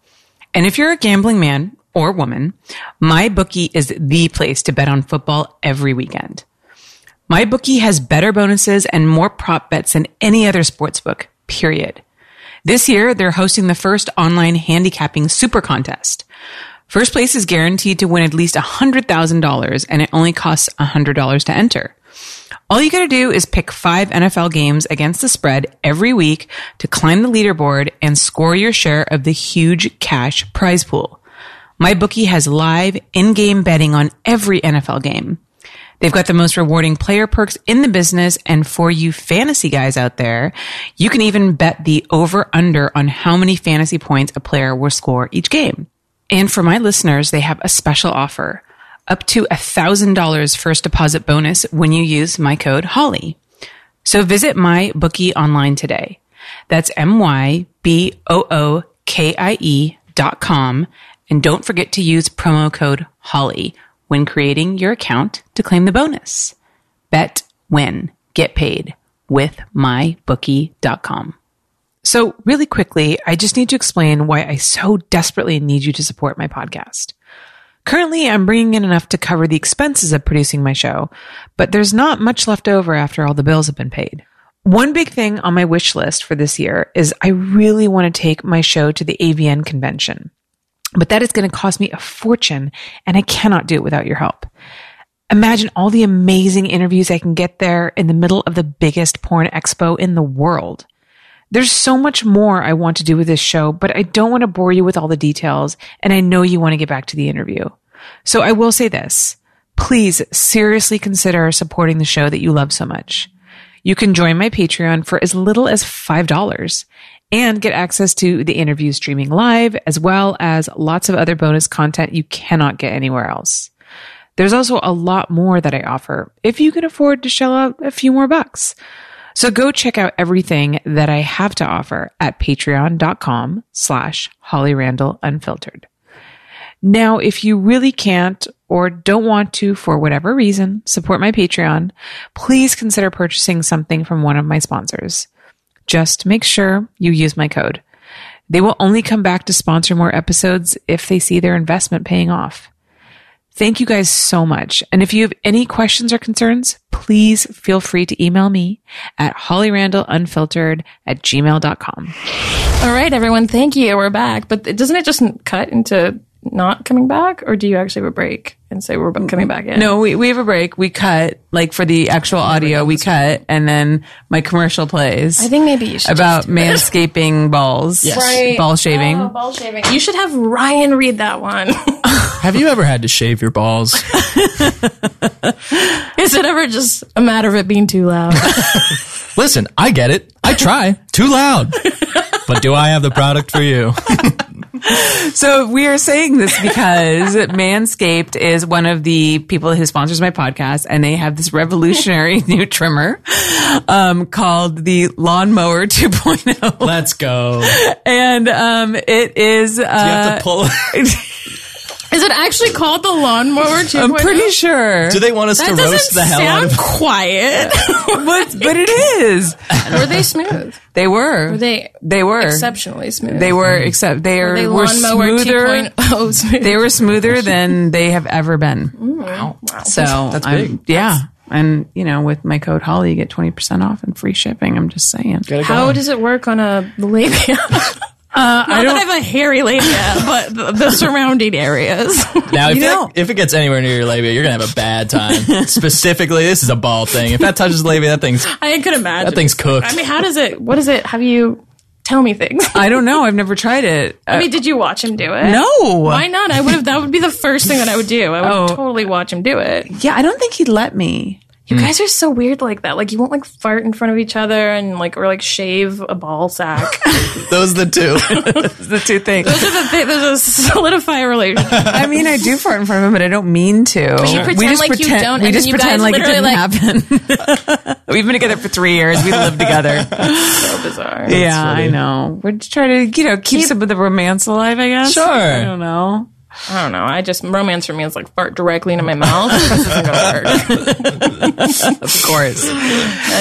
And if you're a gambling man or woman, My Bookie is the place to bet on football every weekend. My bookie has better bonuses and more prop bets than any other sportsbook, period. This year, they're hosting the first online handicapping super contest. First place is guaranteed to win at least $100,000 and it only costs $100 to enter. All you gotta do is pick five NFL games against the spread every week to climb the leaderboard and score your share of the huge cash prize pool. My bookie has live in-game betting on every NFL game. They've got the most rewarding player perks in the business. And for you fantasy guys out there, you can even bet the over under on how many fantasy points a player will score each game. And for my listeners, they have a special offer up to a thousand dollars first deposit bonus when you use my code Holly. So visit my bookie online today. That's M-Y-B-O-O-K-I-E dot com. And don't forget to use promo code Holly when creating your account to claim the bonus. Bet, win, get paid with mybookie.com. So really quickly, I just need to explain why I so desperately need you to support my podcast. Currently, I'm bringing in enough to cover the expenses of producing my show, but there's not much left over after all the bills have been paid. One big thing on my wish list for this year is I really want to take my show to the AVN convention. But that is going to cost me a fortune, and I cannot do it without your help. Imagine all the amazing interviews I can get there in the middle of the biggest porn expo in the world. There's so much more I want to do with this show, but I don't want to bore you with all the details, and I know you want to get back to the interview. So I will say this. Please seriously consider supporting the show that you love so much. You can join my Patreon for as little as $5 and get access to the interview streaming live, as well as lots of other bonus content you cannot get anywhere else. There's also a lot more that I offer if you can afford to shell out a few more bucks. So go check out everything that I have to offer at patreon.com slash Holly Randall Unfiltered. Now, if you really can't or don't want to, for whatever reason, support my Patreon, please consider purchasing something from one of my sponsors. Just make sure you use my code. They will only come back to sponsor more episodes if they see their investment paying off. Thank you guys so much. And if you have any questions or concerns, please feel free to email me at hollyrandallunfiltered at gmail.com. All right, everyone. Thank you. We're back. But doesn't it just cut into not coming back, or do you actually have a break and say we're coming back in? No, we, we have a break. We cut, like for the actual audio, we cut, and then my commercial plays. I think maybe you should about just do it. manscaping balls, Right. ball shaving. Oh, ball shaving. You should have Ryan read that one. Have you ever had to shave your balls? Is it ever just a matter of it being too loud? Listen, I get it. I try. Too loud. But do I have the product for you? So we are saying this because Manscaped is one of the people who sponsors my podcast, and they have this revolutionary new trimmer um, called the Lawnmower 2.0, Let's go. And um, it is. Uh, have to pull. Is it actually called the lawnmower 2.0? I'm oh? pretty sure, Do they want us that to doesn't roast the hell out sound of quiet. but, but it is. were they smooth? They were. Were they They were. exceptionally smooth? They were except they are Were they were lawnmower smoother. 2.0 smooth? They were smoother than they have ever been. Mm. Wow. So That's I'm- big. yeah. And you know, with my code Holly, you get twenty percent off and free shipping. I'm just saying. Get How going. does it work on a labia? Uh, I don't have a hairy labia, but the, the surrounding areas. Now, if, You know- it, if it gets anywhere near your labia, you're gonna have a bad time. Specifically, this is a ball thing. If that touches the labia, that thing's I could imagine. that thing's cooked. I mean, how does it? What is it? Have you tell me things? I don't know. I've never tried it. I mean, did you watch him do it? no. Why not? I would have. That would be the first thing that I would do. I would Oh. totally watch him do it. Yeah, I don't think he'd let me. You hmm. guys are so weird like that. Like you won't like fart in front of each other and like or like shave a ball sack. Those are the two. The two things. Those are the things. Those are solidify a relationship. I mean, I do fart in front of him, but I don't mean to. you pretend like you don't, We and just you pretend guys like it didn't happen. We've been together for three years. We live together. so bizarre. yeah. I know. We're just trying to, you know, keep, some of the romance alive. I guess. Sure. I don't know. I don't know. I just romance for me is like fart directly into my mouth. this isn't gonna work. Of course.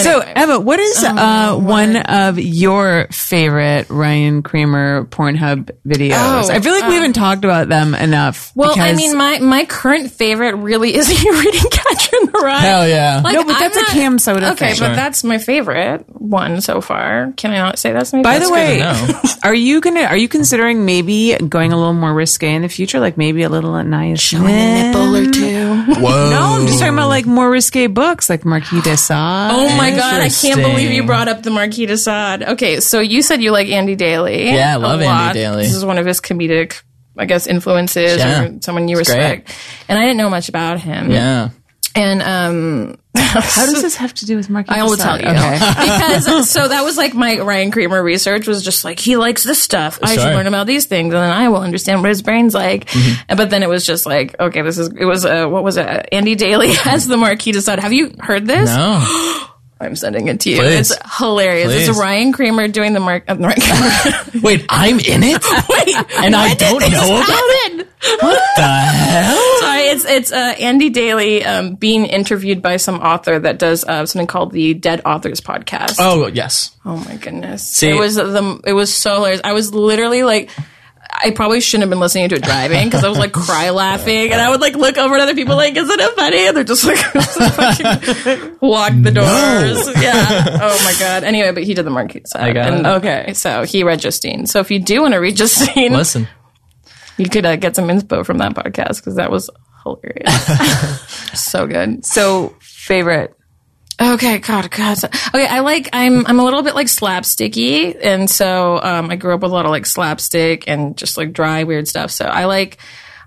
So, Emma, what is uh, one of your favorite Ryan Creamer Pornhub videos? Oh, I feel like we haven't talked about them enough. Well, I mean, my my current favorite really is you reading Catcher in the Rye. Hell yeah. Like, No, but that's I'm a CamSoda Okay, thing. but Sure. that's my favorite one so far. Can I not say that's my? By favorite? the way, are you gonna are you considering maybe going a little more risque in the future, like maybe a little at nice showing a nipple or two. Whoa. No, I'm just talking about like more risque books, like Marquis de Sade. Oh my god, I can't believe you brought up the Marquis de Sade. Okay, so you said you like Andy Daly. Yeah, I love Andy lot. Daly. This is one of his comedic, I guess, influences Yeah. or someone you It's respect. And I didn't know much about him. Yeah. And um How does this have to do with Marquis? I will tell you. Okay. because so that was like my Ryan Creamer research was just like he likes this stuff. I should learn about these things, and then I will understand what his brain's like. Mm-hmm. But then it was just like, okay, this is it was uh, what was it? Andy Daly as the Marquis de Sade. Have you heard this? No. I'm sending it to you. Please. It's hilarious. Please. It's Ryan Creamer doing the Mark. Uh, Creamer. Wait, I'm in it? Wait, And I don't know about it. What the hell? Sorry, it's it's uh, Andy Daly um, being interviewed by some author that does uh, something called the Dead Authors Podcast. Oh, yes. Oh my goodness! See- it was the it was so hilarious. I was literally like, I probably shouldn't have been listening to it driving because I was like cry laughing, and I would like look over at other people like, "Isn't it funny?" And they're just like fucking walk the doors. Yeah. Oh my god. Anyway, but he did the Marquis side. I got and, it. Okay, so he read Justine. So if you do want to read Justine, Listen, you could uh, get some inspo from that podcast because that was hilarious. so good. So favorite. Okay, God, God. Okay, I like. I'm. I'm a little bit like slapsticky, and so um, I grew up with a lot of like slapstick and just like dry, weird stuff. So I like.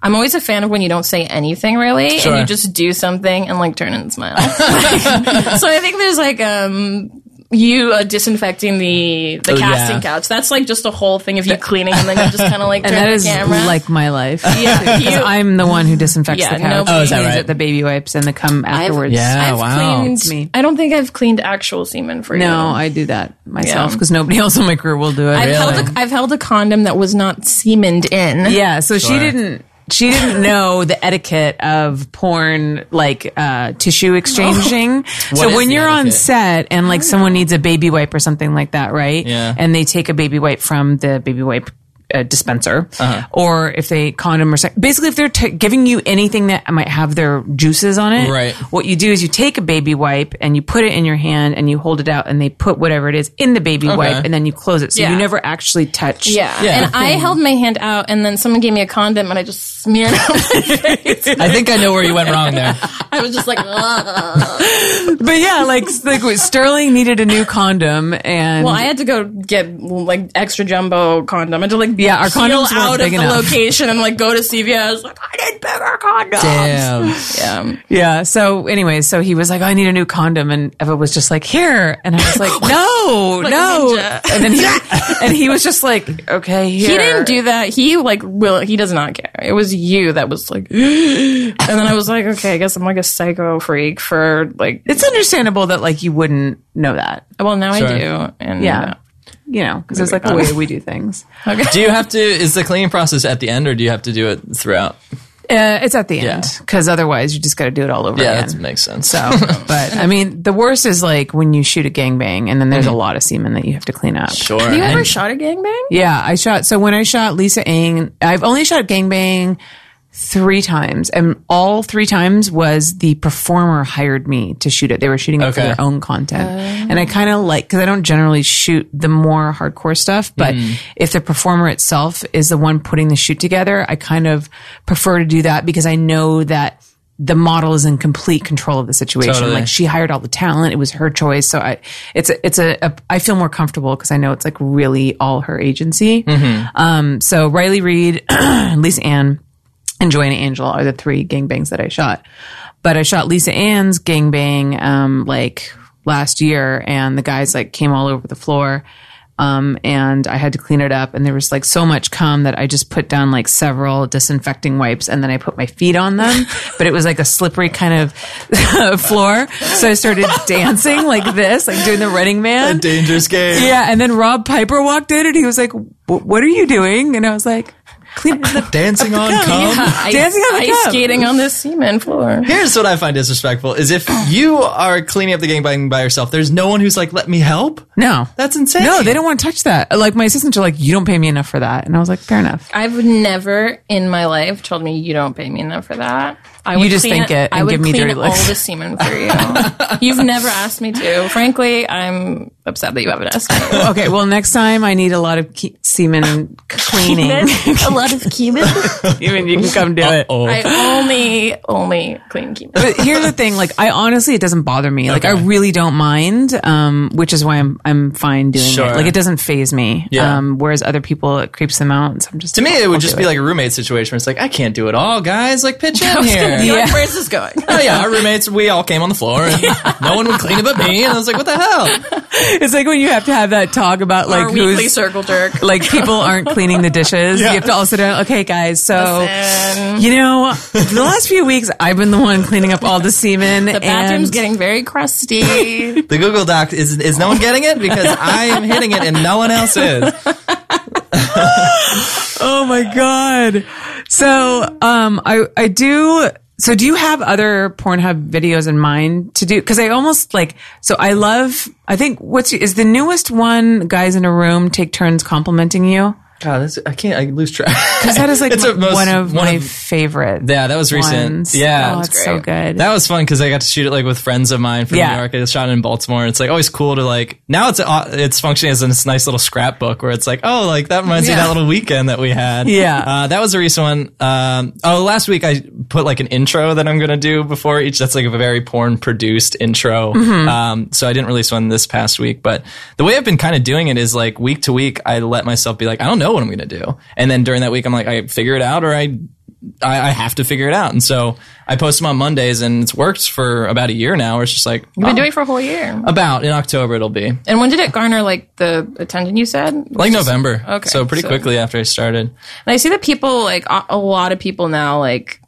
I'm always a fan of when you don't say anything really, Sure. and you just do something and like turn and smile. so I think there's like um you uh, disinfecting the the Oh, casting yeah. couch. That's like just a whole thing of you cleaning and then you just kind of like And turn that the is camera. like my life. Yeah, 'Cause you- I'm the one who disinfects Yeah, the couch. nobody- Oh, is that right? The baby wipes and the cum afterwards. Yeah, I've wow. cleaned. Me. I don't think I've cleaned actual semen for you. No, I do that myself Yeah. because nobody else in my crew will do it. I've Really? held a, I've held a condom that was not semened in. Yeah, so she didn't she didn't know the etiquette of porn like uh tissue exchanging. so when you're on set and like someone needs a baby wipe or something like that, right? Yeah. And they take a baby wipe from the baby wipe uh, dispenser Uh-huh. or if they condom or sex- basically if they're t- giving you anything that might have their juices on it Right. what you do is you take a baby wipe and you put it in your hand and you hold it out and they put whatever it is in the baby wipe and then you close it so Yeah. you never actually touch Yeah. Yeah. And I held my hand out and then someone gave me a condom and I just smeared it on my face. I think I know where you went wrong there. I was just like, But yeah, like like Sterling needed a new condom, and well, I had to go get like extra jumbo condom. I had to like Yeah, our peel condoms weren't out of big the enough. location and like go to CVS. Like, I need bigger condoms. Damn. Yeah. yeah. So, anyways, so he was like, "I need a new condom," and Eva was just like, "Here," and I was like, "No, Like no," and then he and he was just like, "Okay, here." He didn't do that. He like will. He does not care. It was you that was like, and then I was like, okay, I guess I'm like a psycho freak for like. It's understandable that like you wouldn't know that, well, now Sure. I do. And yeah. You know, because it's like the way we do things. Okay. Do you have to? Is the cleaning process at the end, or do you have to do it throughout? Uh, it's at the end Yeah. because otherwise you just got to do it all over again. Yeah, again. that makes sense. So, but I mean, the worst is like when you shoot a gangbang and then there's a lot of semen that you have to clean up. sure. Have you ever And- shot a gangbang? Yeah, I shot. So when I shot Lisa Ann, I've only shot gangbang three times, and all three times was the performer hired me to shoot it. They were shooting it for their own content, and I kind of like because I don't generally shoot the more hardcore stuff, but if the performer itself is the one putting the shoot together, I kind of prefer to do that because I know that. The model is in complete control of the situation. Totally. Like she hired all the talent; it was her choice. So I, it's a, it's a, a I feel more comfortable because I know it's like really all her agency. Um, so Riley Reid, Lisa Ann, and Joanna Angel are the three gangbangs that I shot. But I shot Lisa Ann's gangbang um, like last year, and the guys like came all over the floor. Um, and I had to clean it up, and there was like so much cum that I just put down like several disinfecting wipes, and then I put my feet on them. but it was like a slippery kind of floor, so I started dancing like this, like doing the Running Man. A dangerous game. Yeah, and then Rob Piper walked in and he was like, "What are you doing?" And I was like, "Cleaning the Dancing on cum. Ice, Dancing on the ice cup. skating on the cement floor. Here's what I find disrespectful: is if you are cleaning up the gangbang by yourself, there's no one who's like, "Let me help." No, That's insane. No, they don't want to touch that. Like my assistants are like, "You don't pay me enough for that," and I was like, "Fair enough." I've never in my life told me you don't pay me enough for that. I You just clean think it I and would give me clean dirty all the semen for you. You've never asked me to. Frankly, I'm upset that you haven't asked me. Okay, well, next time I need a lot of ke- semen cleaning. a lot of Cuban. Even you can come do it. I only only clean Cuban. But here's the thing: like, I honestly, it doesn't bother me. Like, I really don't mind, um, which is why I'm I'm fine doing Sure. it. Like, it doesn't phase me. Yeah. Um, whereas other people, it creeps them out. And so I'm just to me, it would just be like a roommate situation where it's like, I can't do it all, guys. Like, pitch in here. Be like, Yeah. Where's this going? Oh yeah, our roommates, we all came on the floor, and no one would clean it but me. And I was like, "What the hell?" It's like when you have to have that talk about like Our weekly who's circle jerk. like people aren't cleaning the dishes. You have to also sit down. Okay, guys. So Listen. you know, the last few weeks I've been the one cleaning up all the semen. The bathroom's and getting very crusty. The Google Doc is is no one getting it because I am hitting it and no one else is. oh my god. So um, I I do. So do you have other Pornhub videos in mind to do? Because I almost like. So I love. I think what's is the newest one? Guys in a room take turns complimenting you. God, this, I can't. I lose track. Because that is like It's my- most- one of one my of- favorite. Yeah, that was recent. ones. Yeah. oh, That's so good. That was fun because I got to shoot it like with friends of mine from Yeah. New York. I shot it in Baltimore. It's like always cool to like now it's uh, it's functioning as this nice little scrapbook where it's like oh like that reminds me of that little weekend that we had. Yeah. uh, that was a recent one. Um, oh, last week I put like an intro that I'm gonna do before each. That's like a very porn produced intro. Mm-hmm. Um, so I didn't release one this past week, but the way I've been kind of doing it is like week to week. I let myself be like I don't know what I'm gonna do, and then during that week I'm like I figure it out or I I, I have to figure it out. And so I post them on Mondays and it's worked for about a year now it's just like, You've oh, been doing it for a whole year. about in October it'll be And when did it garner like the attention you said? like November. Okay, So pretty so- quickly after I started. And I see that people like a, a lot of people now like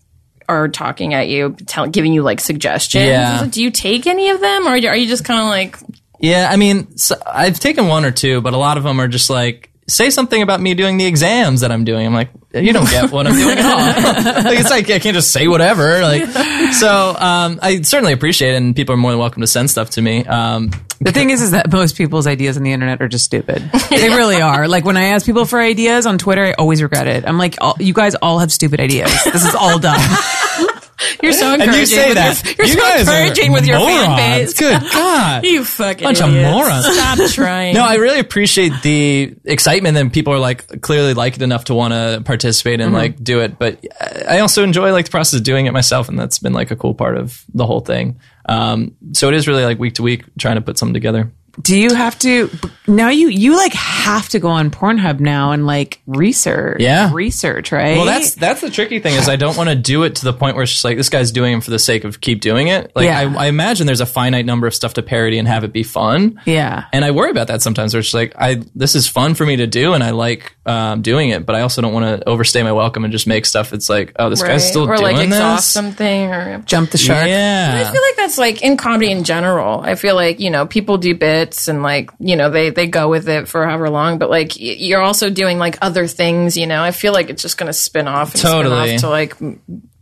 are talking at you, tell, giving you like suggestions. Yeah. Do you take any of them, or are you, are you just kind of like Yeah. I mean, so I've taken one or two, but a lot of them are just like, say something about me doing the exams that I'm doing. I'm like, you don't get what I'm doing at all. like, it's like, I can't just say whatever. Like, so, um, I certainly appreciate it and people are more than welcome to send stuff to me. Um, The thing is, is that most people's ideas on the internet are just stupid. They really are. Like when I ask people for ideas on Twitter, I always regret it. I'm like, all, you guys all have stupid ideas. This is all dumb. you're so and encouraging? you say with that. Your, you're you so encouraging with your fan base. Good God. You fucking Bunch of morons. Stop trying. No, I really appreciate the excitement that people are like clearly like it enough to want to participate and like do it. But I also enjoy like the process of doing it myself, and that's been like a cool part of the whole thing. Um, so it is really like week to week trying to put something together. Do you have to now? You you like have to go on Pornhub now and like research. Yeah. research right. Well, that's that's the tricky thing is I don't want to do it to the point where it's just like this guy's doing it for the sake of keep doing it. Like Yeah. I, I imagine there's a finite number of stuff to parody and have it be fun. yeah. And I worry about that sometimes. Where it's like, I this is fun for me to do, and I like um, doing it, but I also don't want to overstay my welcome and just make stuff. It's like, oh, this Right. guy's still or doing like exhaust this. something or Jump the shark. Yeah, I feel like that's like in comedy in general. I feel like you know people do bits and like you know they they go with it for however long, but like y- you're also doing like other things. You know, I feel like it's just going to spin off and Totally. spin off to like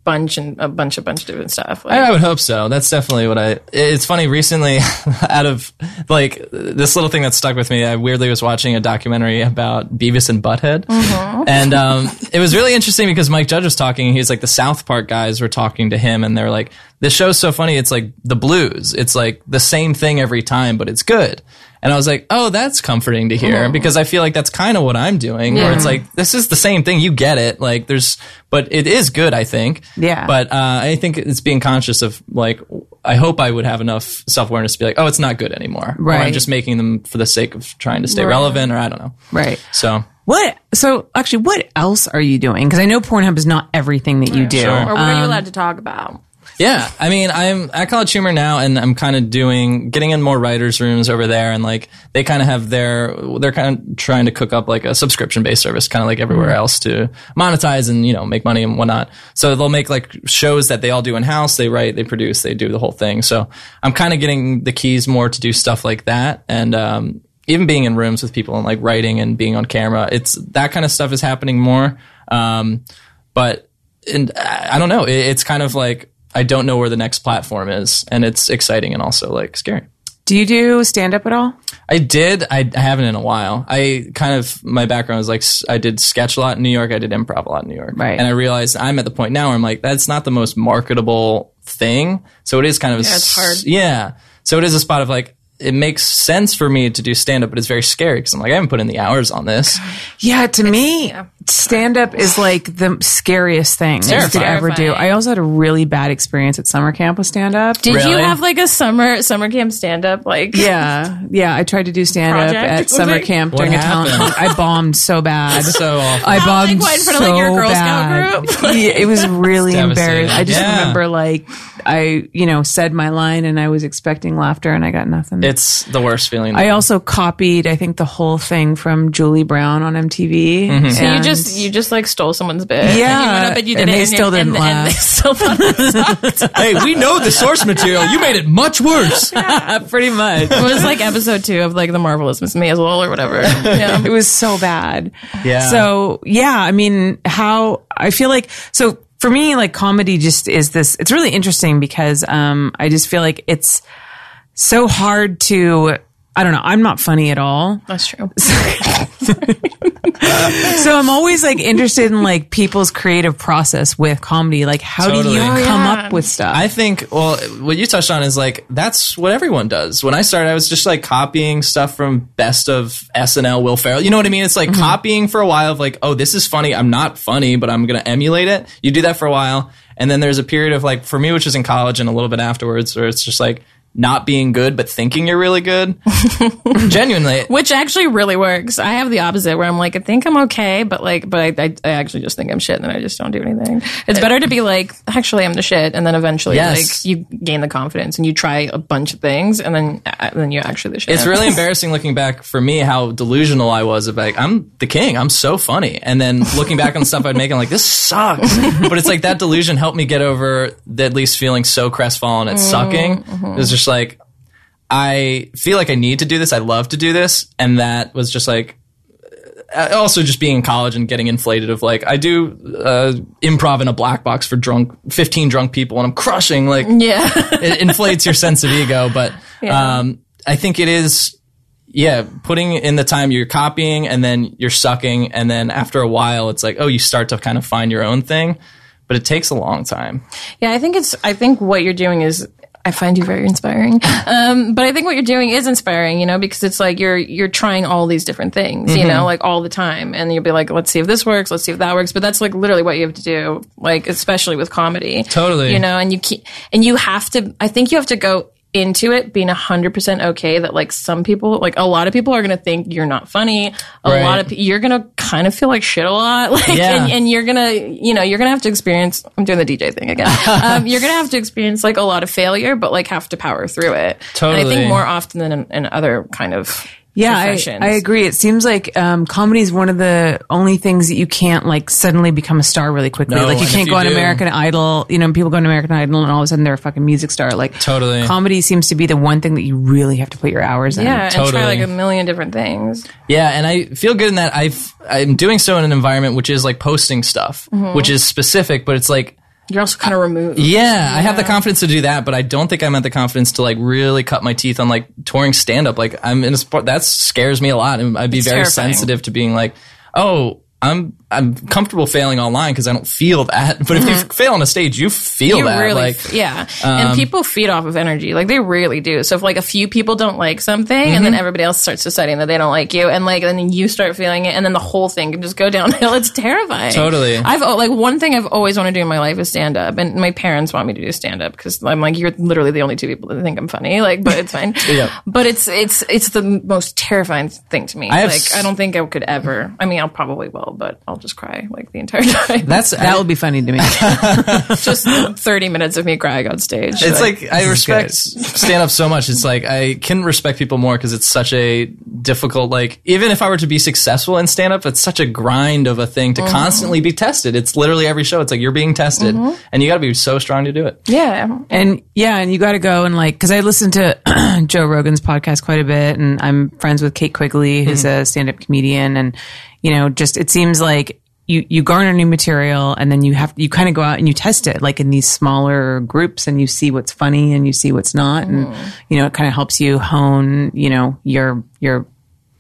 bunch and a bunch a bunch of different stuff. Like, I, would hope so. That's definitely what I. It's funny. Recently, out of like this little thing that stuck with me, I weirdly was watching a documentary about Beavis and Butthead, and um, it was really interesting because Mike Judge was talking. He's like the South Park guys were talking to him, and they're like, "This show's so funny. It's like the blues. It's like the same thing every time, but it's good." And I was like, "Oh, that's comforting to hear," because I feel like that's kind of what I'm doing. Where it's like, this is the same thing. You get it. Like, there's, but it is good. I think. Yeah. But uh, I think it's being conscious of like I hope I would have enough self awareness to be like, oh, it's not good anymore. Or Right. I'm just making them for the sake of trying to stay Right. relevant, or I don't know. Right. So What? So actually, what else are you doing? Because I know Pornhub is not everything that you do. Sure. or what are you Um, allowed to talk about? Yeah, I mean, I'm at College Humor now, and I'm kind of doing getting in more writers' rooms over there, and like they kind of have their they're kind of trying to cook up like a subscription based service, kind of like everywhere else to monetize and you know make money and whatnot. So they'll make like shows that they all do in house. They write, they produce, they do the whole thing. So I'm kind of getting the keys more to do stuff like that, and um, even being in rooms with people and like writing and being on camera. It's that kind of stuff is happening more. Um, but and I don't know. It, it's kind of like I don't know where the next platform is, and it's exciting and also like scary. Do you do stand up at all? I did. I, I haven't in a while. I kind of my background is like I did sketch a lot in New York. I did improv a lot in New York. Right. And I realized I'm at the point now where I'm like that's not the most marketable thing. So it is kind of a Yeah, it's hard. Yeah. So it is a spot of like it makes sense for me to do stand up, but it's very scary because I'm like I haven't put in the hours on this. Yeah, to me, stand up is like the scariest thing you could ever do. I also had a really bad experience at summer camp with stand up. Did you have like a summer summer camp stand up? Like Yeah, yeah. I tried to do stand up Project, at was summer it? camp What during a talent. happened? I bombed so bad. So awful. I Not, bombed like, what, in front of, so like, your Girl Scout bad. group? Yeah, it was really devastating. embarrassing. I just Yeah. remember like I, you know, said my line and I was expecting laughter and I got nothing. it's the worst feeling. I also copied, I think, the whole thing from Julie Brown on MTV. Mm-hmm. So you And- just you just like stole someone's bit. and Yeah, you went up and you did and it, they and still didn't and, and they laugh. still sucked. hey, we know the source material. You made it much worse. pretty much. It was like episode two of like the marvelous Miss Maisel or whatever. Yeah. it was so bad. Yeah. So yeah, I mean, how I feel like so for me, like comedy just is this. It's really interesting because um, I just feel like it's so hard to I don't know. I'm not funny at all. That's true. So I'm always like interested in like people's creative process with comedy. Like, how do you Oh, come yeah. up with stuff? I think, well, what you touched on is like, that's what everyone does. When I started, I was just like copying stuff from best of SNL, Will Ferrell. You know what I mean? It's like mm-hmm. copying for a while of like, oh, this is funny. I'm not funny, but I'm going to emulate it. You do that for a while. And then there's a period of like, for me, which is in college and a little bit afterwards, where it's just like, not being good, but thinking you're really good. Genuinely. Which actually really works. I have the opposite where I'm like, I think I'm okay, but like, but I, I, I actually just think I'm shit and then I just don't do anything. It's better to be like, actually I'm the shit. And then eventually Yes. like you gain the confidence and you try a bunch of things and then, uh, then you're actually the shit. It's really embarrassing looking back for me how delusional I was of like I'm the king, I'm so funny, and then looking back on the stuff I'd make, I'm like this sucks. but it's like that delusion helped me get over the, at least feeling so crestfallen at sucking. It was just like I feel like I need to do this. I love to do this, and that was just like uh, also just being in college and getting inflated of like I do uh, improv in a black box for drunk 15 drunk people and I'm crushing like yeah. it inflates your sense of ego. But um, I think it is, yeah, putting in the time you're copying and then you're sucking, and then after a while, it's like, oh, you start to kind of find your own thing. But it takes a long time. Yeah, I think it's. I think what you're doing is. I find you very inspiring. Um, but I think what you're doing is inspiring, you know, because it's like you're you're trying all these different things, Mm-hmm. you know, like all the time, and you'll be like, let's see if this works, let's see if that works. But that's like literally what you have to do, like especially with comedy, Totally. you know, and you keep and you have to. I think you have to go into it being 100% okay that like some people like a lot of people are going to think you're not funny. A Right. lot of you're going to kind of feel like shit a lot. Like Yeah. and, and you're going to you know you're going to have to experience I'm doing the DJ thing again. Um, you're going to have to experience like a lot of failure but like have to power through it. And I think more often than in, in other kind of Yeah, I. I agree. It seems like um, comedy is one of the only things that you can't like suddenly become a star really quickly. No, like you can't you go on do- American Idol. You know, people go on American Idol and all of a sudden they're a fucking music star. Like Totally. comedy seems to be the one thing that you really have to put your hours in. yeah and try Totally. like a million different things Yeah, and I feel good in that I've I'm doing so in an environment which is like posting stuff, which is specific, but it's like you're also kind of removed Yeah, I have the confidence to do that, but I don't think I'm at the confidence to like really cut my teeth on like touring stand up. Like I'm in a sport that scares me a lot, and I'd be It's very terrifying. sensitive to being like, oh. I'm I'm comfortable failing online because I don't feel that. But if you fail on a stage, you feel Mm-hmm. You that. really, like um, yeah. and people feed off of energy, like they really do. So if like a few people don't like something, and then Mm-hmm. everybody else starts deciding that they don't like you, and like then you start feeling it, and then the whole thing can just go downhill. It's terrifying. Totally. I've like one thing I've always wanted to do in my life is stand up, and my parents want me to do stand up because I'm like you're literally the only two people that think I'm funny. Like, but it's fine. Yeah. But it's it's it's the most terrifying thing to me. I like s- I don't think I could ever. I mean, I'll probably will, but I'll just cry like the entire time. that's That would be funny to me. just 30 minutes of me crying on stage. It's like, I respect stand up so much. It's like I can respect people more because it's such a difficult like even if I were to be successful in stand up, it's such a grind of a thing to mm-hmm. constantly be tested. It's literally every show. It's like you're being tested, mm-hmm. and you got to be so strong to do it. yeah. And yeah, and you got to go and like, because I listen to Joe Rogan's podcast quite a bit, and I'm friends with Kate Quigley, who's mm-hmm. a stand up comedian. And, you know, just it seems like you, you garner new material and then you have, you kind of go out and you test it like in these smaller groups and you see what's funny and you see what's not. And, mm-hmm. you know, it kind of helps you hone, you know, your, your,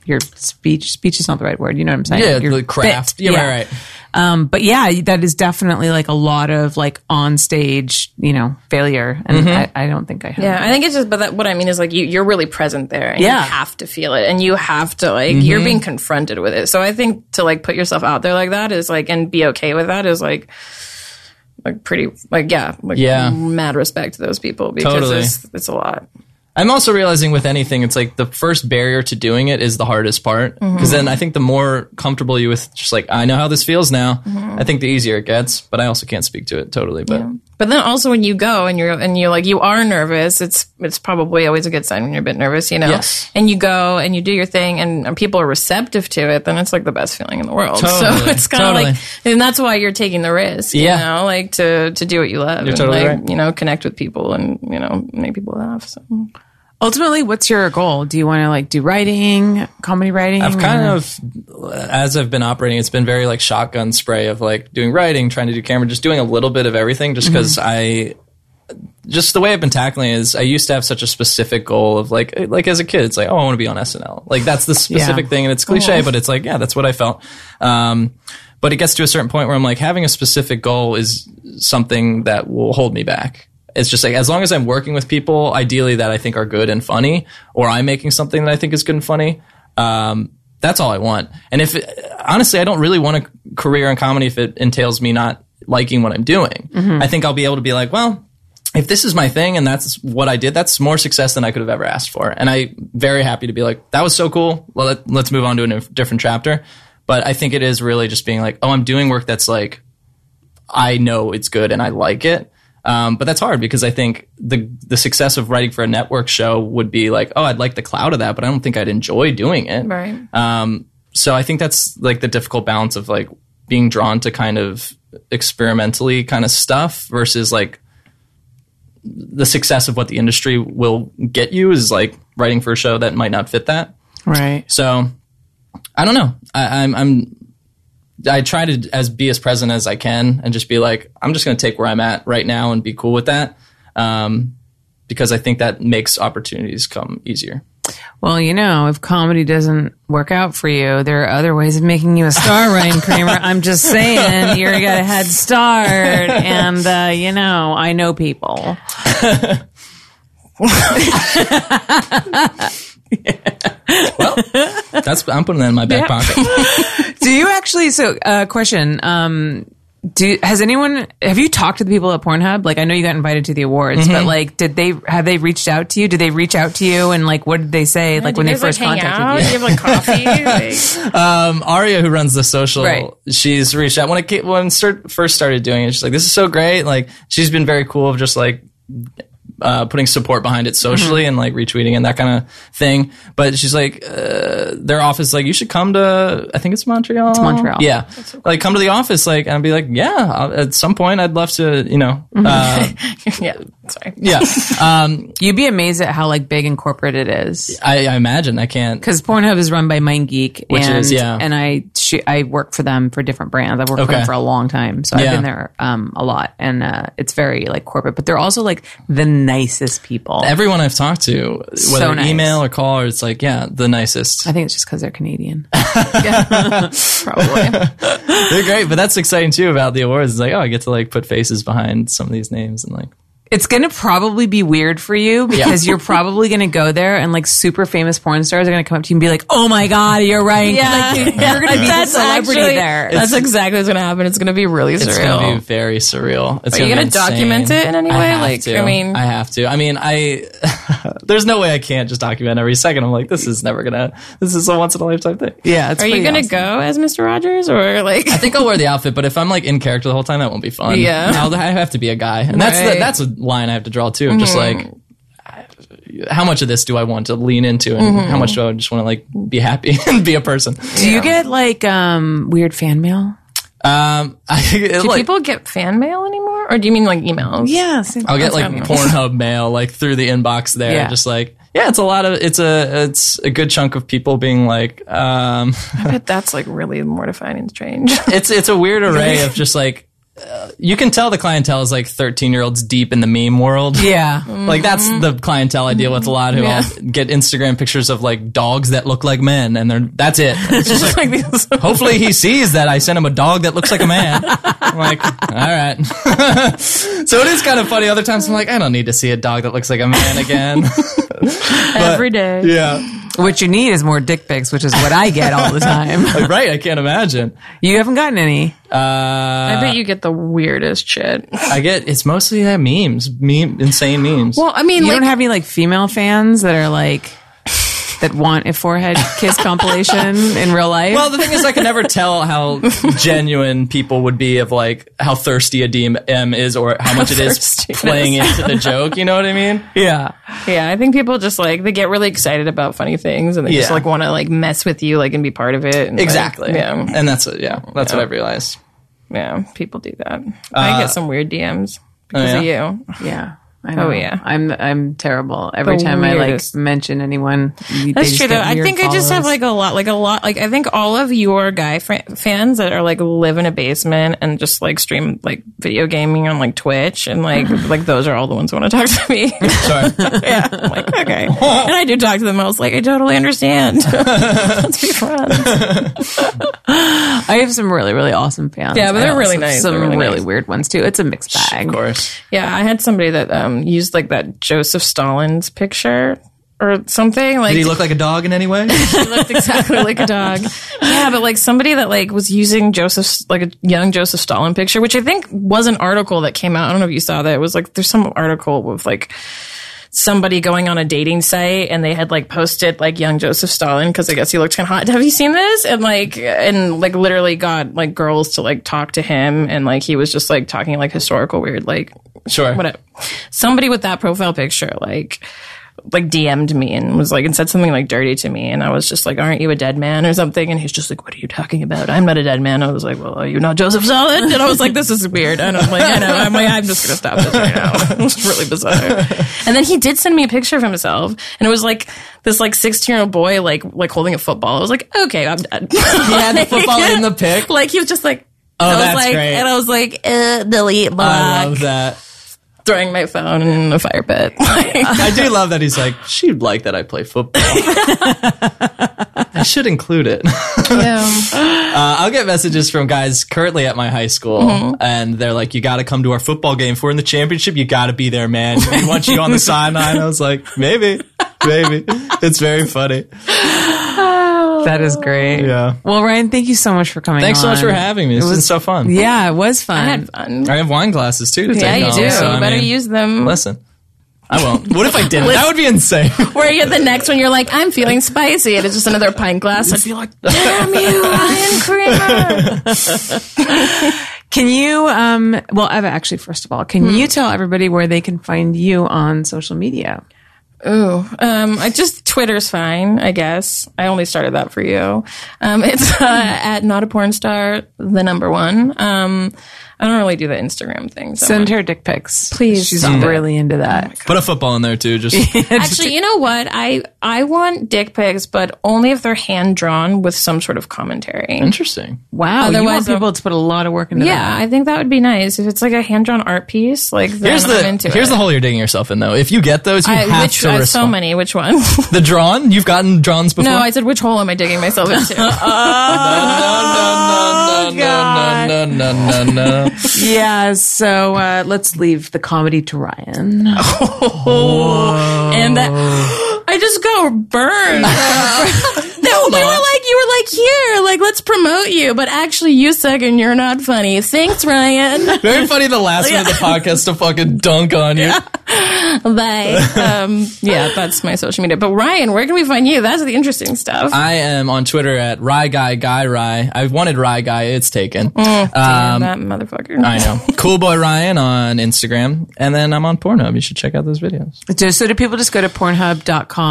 your speech, speech is not the right word. You know what I'm saying? Yeah, Your the craft. bit. Yeah, right, right. Um, but yeah, that is definitely like a lot of like on stage, you know, failure. And I, I don't think I have. Yeah, I think it's just, but that, what I mean is like you, you're really present there and Yeah. you have to feel it and you have to like, you're being confronted with it. So I think to like put yourself out there like that is like, and be okay with that is like, like pretty, like, yeah, like Yeah. mad respect to those people because Totally. it's, it's a lot. I'm also realizing with anything, it's like the first barrier to doing it is the hardest part. Mm-hmm. Because then I think the more comfortable you with just like, I know how this feels now, mm-hmm. I think the easier it gets. But I also can't speak to it totally. But But then also when you go and you're and you're like you are nervous, it's it's probably always a good sign when you're a bit nervous, you know. Yes. And you go and you do your thing and, and people are receptive to it, then it's like the best feeling in the world. So it's kind of Totally. like, and that's why you're taking the risk, you Yeah. know, like to to do what you love, and totally like right. you know connect with people and you know make people laugh. So. Ultimately, what's your goal? Do you want to like do writing, comedy writing? I've kind or- of, as I've been operating, it's been very like shotgun spray of like doing writing, trying to do camera, just doing a little bit of everything just because I just the way I've been tackling it is I used to have such a specific goal of like like as a kid it's like oh I want to be on SNL like that's the specific Yeah. thing and it's cliche but it's like yeah that's what I felt um, but it gets to a certain point where I'm like having a specific goal is something that will hold me back it's just like as long as I'm working with people ideally that I think are good and funny or I'm making something that I think is good and funny um, that's all I want and if it, honestly I don't really want a career in comedy if it entails me not liking what I'm doing I think I'll be able to be like well if this is my thing and that's what I did, that's more success than I could have ever asked for. And I'm very happy to be like, that was so cool. Well, let, let's move on to a different chapter. But I think it is really just being like, oh, I'm doing work that's like, I know it's good and I like it. Um, but that's hard because I think the the success of writing for a network show would be like, oh, I'd like the cloud of that, but I don't think I'd enjoy doing it. Right. Um, so I think that's like the difficult balance of like being drawn to kind of experimentally kind of stuff versus like the success of what the industry will get you is like writing for a show that might not fit that. Right. So I don't know. I, I'm I'm I try to as be as present as I can and just be like I'm just going to take where I'm at right now and be cool with that. Um, because I think that makes opportunities come easier. Well, you know, if comedy doesn't work out for you, there are other ways of making you a star, Ryan Creamer. I'm just saying, you got a head start, and uh, you know, I know people. Well, that's I'm putting that in my back pocket. Do you actually? So, uh, question. Um, do has anyone have you talked to the people at Pornhub? Like, I know you got invited to the awards, Mm-hmm. but like, did they have they reached out to you? Did they reach out to you? And like, what did they say? like when you they first like, hang contacted out? you? Do you have like coffee? Like, um, Aria, who runs the social, Right. she's reached out when it ca- when start, first started doing it. She's like, "This is so great!" Like, she's been very cool of just like uh, putting support behind it socially Mm-hmm. and like retweeting and that kind of thing. But she's like, uh, their office, like, you should come to. I think it's Montreal. It's Montreal. Yeah, like come to the office, like, and I'd be like, yeah, I'll, at some point, I'd love to, you know, Mm-hmm. uh, yeah. Sorry. yeah. Um, You'd be amazed at how like big and corporate it is. I, I imagine I can't. Because Pornhub is run by MindGeek, Which and, is, yeah. and I sh- I work for them for different brands. I've worked for Okay. them for a long time, so I've Yeah. been there um, a lot, and uh, it's very like corporate. But they're also like the nicest people. Everyone I've talked to, whether nice. email or call, or it's like, yeah, the nicest. I think it's just because they're Canadian. Probably. They're great, but that's exciting too about the awards. It's like, oh, I get to like put faces behind some of these names and like, It's going to probably be weird for you because Yeah. you're probably going to go there and like super famous porn stars are going to come up to you and be like, "Oh my god, you're right." Like, you're, you're going to be the celebrity actually, there. That's exactly what's going to happen. It's going to be really surreal. it's gonna be very surreal. It's Are you gonna gonna be insane. document it in any I way? have Like, to. I mean- I have to. I mean, I there's no way I can't just document every second. I'm like, this is never gonna. This is a once in a lifetime thing. yeah, it's Are you going to awesome. go as Mr. Rogers or like? I think I'll wear the outfit, but if I'm like in character the whole time, that won't be fun. Yeah. I'll, I have to be a guy, and that's the, that's a line I have to draw too. of Just like. How much of this do I want to lean into, and how much do I just want to like be happy and be a person? Do you get like um, weird fan mail? Um, I, Do like, people get fan mail anymore, or do you mean like emails? Yes. I'll get like. Pornhub mail like through the inbox there. Yeah. Just like yeah, it's a lot of it's a it's a good chunk of people being like um I bet that's like really mortifying and strange. it's it's a weird array of just like uh, you can tell the clientele is like 13 year olds deep in the meme world. Yeah. Like that's the clientele I deal with a lot who Yeah. all get Instagram pictures of like dogs that look like men and they're that's it. It's just like, like these. hopefully he sees that I sent him a dog that looks like a man. I'm like, all right. so it is kind of funny. Other times I'm like, I don't need to see a dog that looks like a man again. Every day. yeah. What you need is more dick pics, which is what I get all the time. Right. I can't imagine. You haven't gotten any. Uh, I bet you get the weirdest shit. I get, it's mostly that memes, meme, insane memes. Well, I mean, You like, don't have any like female fans that are like that want a forehead kiss compilation in real life. Well, the thing is, I can never tell how genuine people would be of like how thirsty a DM is or how much it is playing is. into the joke. You know what I mean? yeah. yeah, I think people just like they get really excited about funny things and they just like want to like mess with you, like and be part of it. and, like, Exactly. yeah, And that's what, yeah, that's what I've realized. yeah. People do that. I uh, get some weird DMs oh, because oh, of you. Yeah. I know. Oh, yeah. I'm I'm terrible. Every The time I like mention anyone, That's just true though. I weird think I just have like a lot, like a lot, like I think all of your guy fr- fans that are like live in a basement and just like stream like video gaming on like Twitch and like like those are all the ones who want to talk to me. Sorry. yeah, I'm like okay, and I do talk to them. I was like, I totally understand. Let's be friends. I have some really really awesome fans. Yeah, but they're really also nice. Some They're really really nice. weird ones too. It's a mixed bag. Of course. Yeah, I had somebody that um Um, used like that Joseph Stalin's picture. Or something like Did he look like a dog in any way? he looked exactly like a dog. Yeah, but like somebody that like was using Joseph's like a young Joseph Stalin picture, which I think was an article that came out. I don't know if you saw that. It was like there's some article with like somebody going on a dating site and they had like posted like young Joseph Stalin because I guess he looked kind of hot. Have you seen this? And like and like literally got like girls to like talk to him and like he was just like talking like historical weird like Sure. whatever. Somebody with that profile picture, like, like DM'd me and was like, and said something like dirty to me. And I was just like, aren't you a dead man or something? And he's just like, what are you talking about? I'm not a dead man. I was like, well, are you not Joseph Stalin? And I was like, this is weird. And I'm like, I know. I'm like, I'm just going to stop this right now. it was really bizarre. And then he did send me a picture of himself and it was like this like 16 year old boy, like, like holding a football. I was like, okay, I'm dead. He had the football in the pic. like he was just like, Oh, I was that's like, great. and I was like, uh, delete, I love that. Throwing my phone in a fire pit. I do love that he's like, she'd like that I play football. I should include it. Uh, I'll get messages from guys currently at my high school, Mm-hmm. and they're like, "You got to come to our football game. If we're in the championship, you got to be there, man. We want you on the sideline." I was like, "Maybe, maybe." It's very funny. That is great. Yeah. Well, Ryan, thank you so much for coming. Thanks so much on. for having me. This It was was so fun. Yeah, it was fun. I had fun. I have wine glasses too to Yeah, take you home, do. so, you better mean, use them. Listen, I won't. What if I didn't? that would be insane. Where you get the next one, you're like, I'm feeling spicy, and it's just another pint glass. I'd be like, damn you, Ryan Creamer. Can you, um, well, Eva, actually, first of all, can you tell everybody where they can find you on social media? Ooh, um, I just Twitter's fine, I guess. I only started that for you. Um, it's uh, at not a porn star, the number one. Um, I don't really do the Instagram thing. So Send her dick pics. Please She's do that. really into that. Put a football in there too. Just Actually, you know what? I I want dick pics, but only if they're hand drawn with some sort of commentary. interesting. Wow. you want Otherwise, people to put a lot of work into Yeah, that. I think that would be nice if it's like a hand drawn art piece. Like then Here's I'm the into here's it. the hole you're digging yourself in though. If you get those, you I, have which to I respond. so many. Which one? The drawn? You've gotten drawns before? no, I said which hole am I digging myself into? no, no, no, no, no, no, no. Yeah. So uh, let's leave the comedy to Ryan. and that, I just go burn. no, you were like you were like here, like let's promote you, but actually you suck and you're not funny. Thanks, Ryan. Very funny the last one of the podcast to fucking dunk on you. Bye. Um, yeah, that's my social media. But Ryan, where can we find you? That's the interesting stuff. I am on Twitter at Rye Guy Guy Rye. I've wanted Rye Guy, it's taken. Damn, Um, that motherfucker. I know. Cool Boy Ryan on Instagram. And then I'm on Pornhub. You should check out those videos. Just, so do people just go to pornhub.com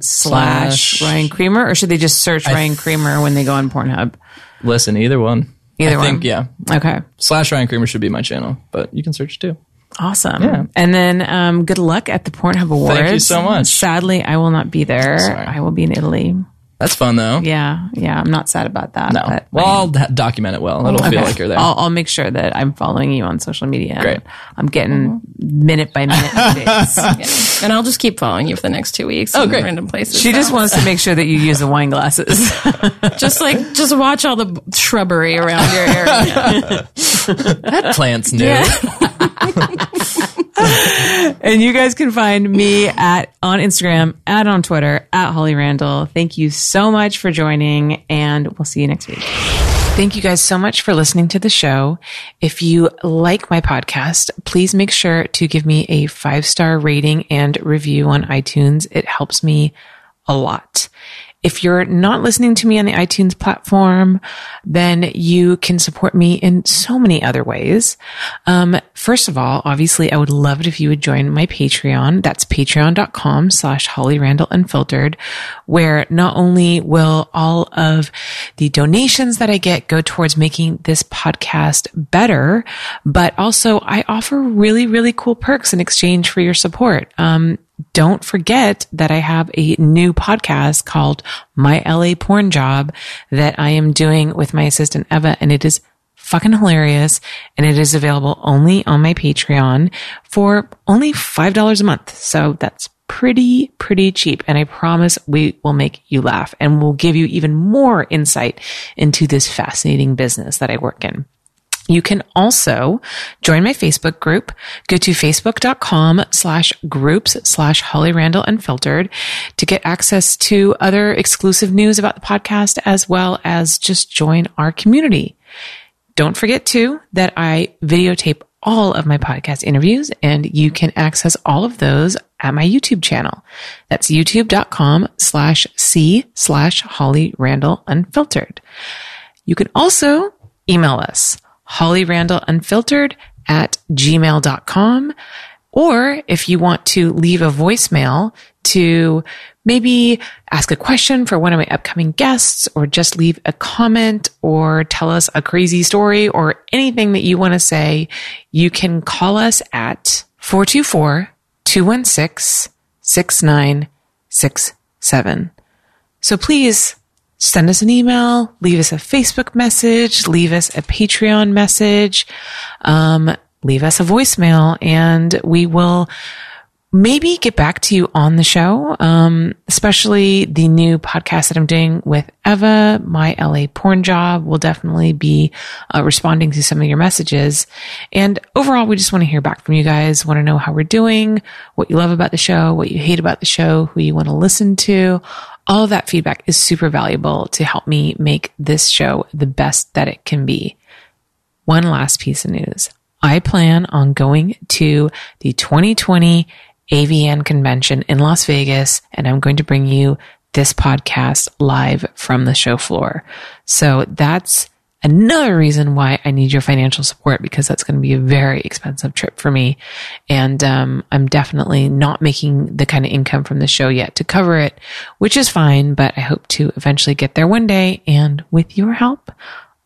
slash Slash- Ryan Creamer or should they just search Ryan Creamer when they go on Pornhub? Listen, either one. Either I think, one. yeah. Okay. Slash Ryan Creamer should be my channel, but you can search too. Awesome. Yeah. And then um, good luck at the Pornhub Awards. Thank you so much. Sadly, I will not be there. Sorry. I will be in Italy. That's fun though. Yeah. Yeah. I'm not sad about that. No. But well, I'll da- document it well. It'll feel like you're there. I'll, I'll make sure that I'm following you on social media. Great. I'm getting minute by minute updates. And I'll just keep following you for the next two weeks. Oh, in great. Random places. She just wants to make sure that you use the wine glasses. just like just watch all the shrubbery around your area. that plant's new. and you guys can find me at on Instagram, at on Twitter, at Holly Randall. Thank you so much for joining, and we'll see you next week. Thank you guys so much for listening to the show. If you like my podcast, please make sure to give me a five star rating and review on iTunes. It helps me a lot. If you're not listening to me on the iTunes platform, then you can support me in so many other ways. Um, first of all, obviously, I would love it if you would join my Patreon. That's patreon.com slash Holly Randall Unfiltered, where not only will all of the donations that I get go towards making this podcast better, but also I offer really, really cool perks in exchange for your support. Um, don't forget that I have a new podcast called My LA Porn Job that I am doing with my assistant Eva, and it is fucking hilarious. And it is available only on my Patreon for only $5 a month. So that's pretty, pretty cheap. And I promise we will make you laugh and we'll give you even more insight into this fascinating business that I work in. You can also join my Facebook group. Go to facebook.com slash groups slash Holly Randall Unfiltered to get access to other exclusive news about the podcast as well as just join our community. Don't forget too that I videotape all of my podcast interviews and you can access all of those at my YouTube channel. That's youtube.com slash C slash Holly Randall Unfiltered. You can also email us Holly Randall Unfiltered at gmail.com. Or if you want to leave a voicemail to maybe ask a question for one of my upcoming guests or just leave a comment or tell us a crazy story or anything that you want to say, you can call us at 424 216 6967. So please send us an email, leave us a Facebook message, leave us a Patreon message, um, leave us a voicemail, and we will maybe get back to you on the show, um, especially the new podcast that I'm doing with Eva, my LA porn job will definitely be uh, responding to some of your messages. And overall, we just want to hear back from you guys, want to know how we're doing, what you love about the show, what you hate about the show, who you want to listen to. All of that feedback is super valuable to help me make this show the best that it can be. One last piece of news. I plan on going to the 2020 AVN convention in Las Vegas, and I'm going to bring you this podcast live from the show floor. So that's another reason why I need your financial support because that's going to be a very expensive trip for me. And um, I'm definitely not making the kind of income from the show yet to cover it, which is fine, but I hope to eventually get there one day. And with your help,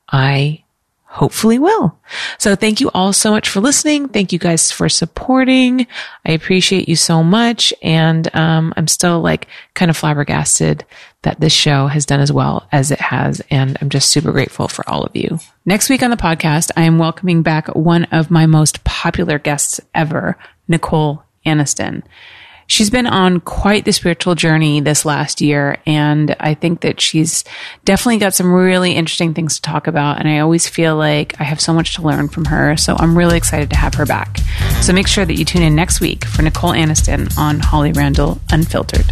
I hopefully will. So thank you all so much for listening. Thank you guys for supporting. I appreciate you so much. And, um, I'm still like kind of flabbergasted that this show has done as well as it has. And I'm just super grateful for all of you. Next week on the podcast, I am welcoming back one of my most popular guests ever, Nicole Aniston. She's been on quite the spiritual journey this last year, and I think that she's definitely got some really interesting things to talk about. And I always feel like I have so much to learn from her. So I'm really excited to have her back. So make sure that you tune in next week for Nicole Aniston on Holly Randall Unfiltered.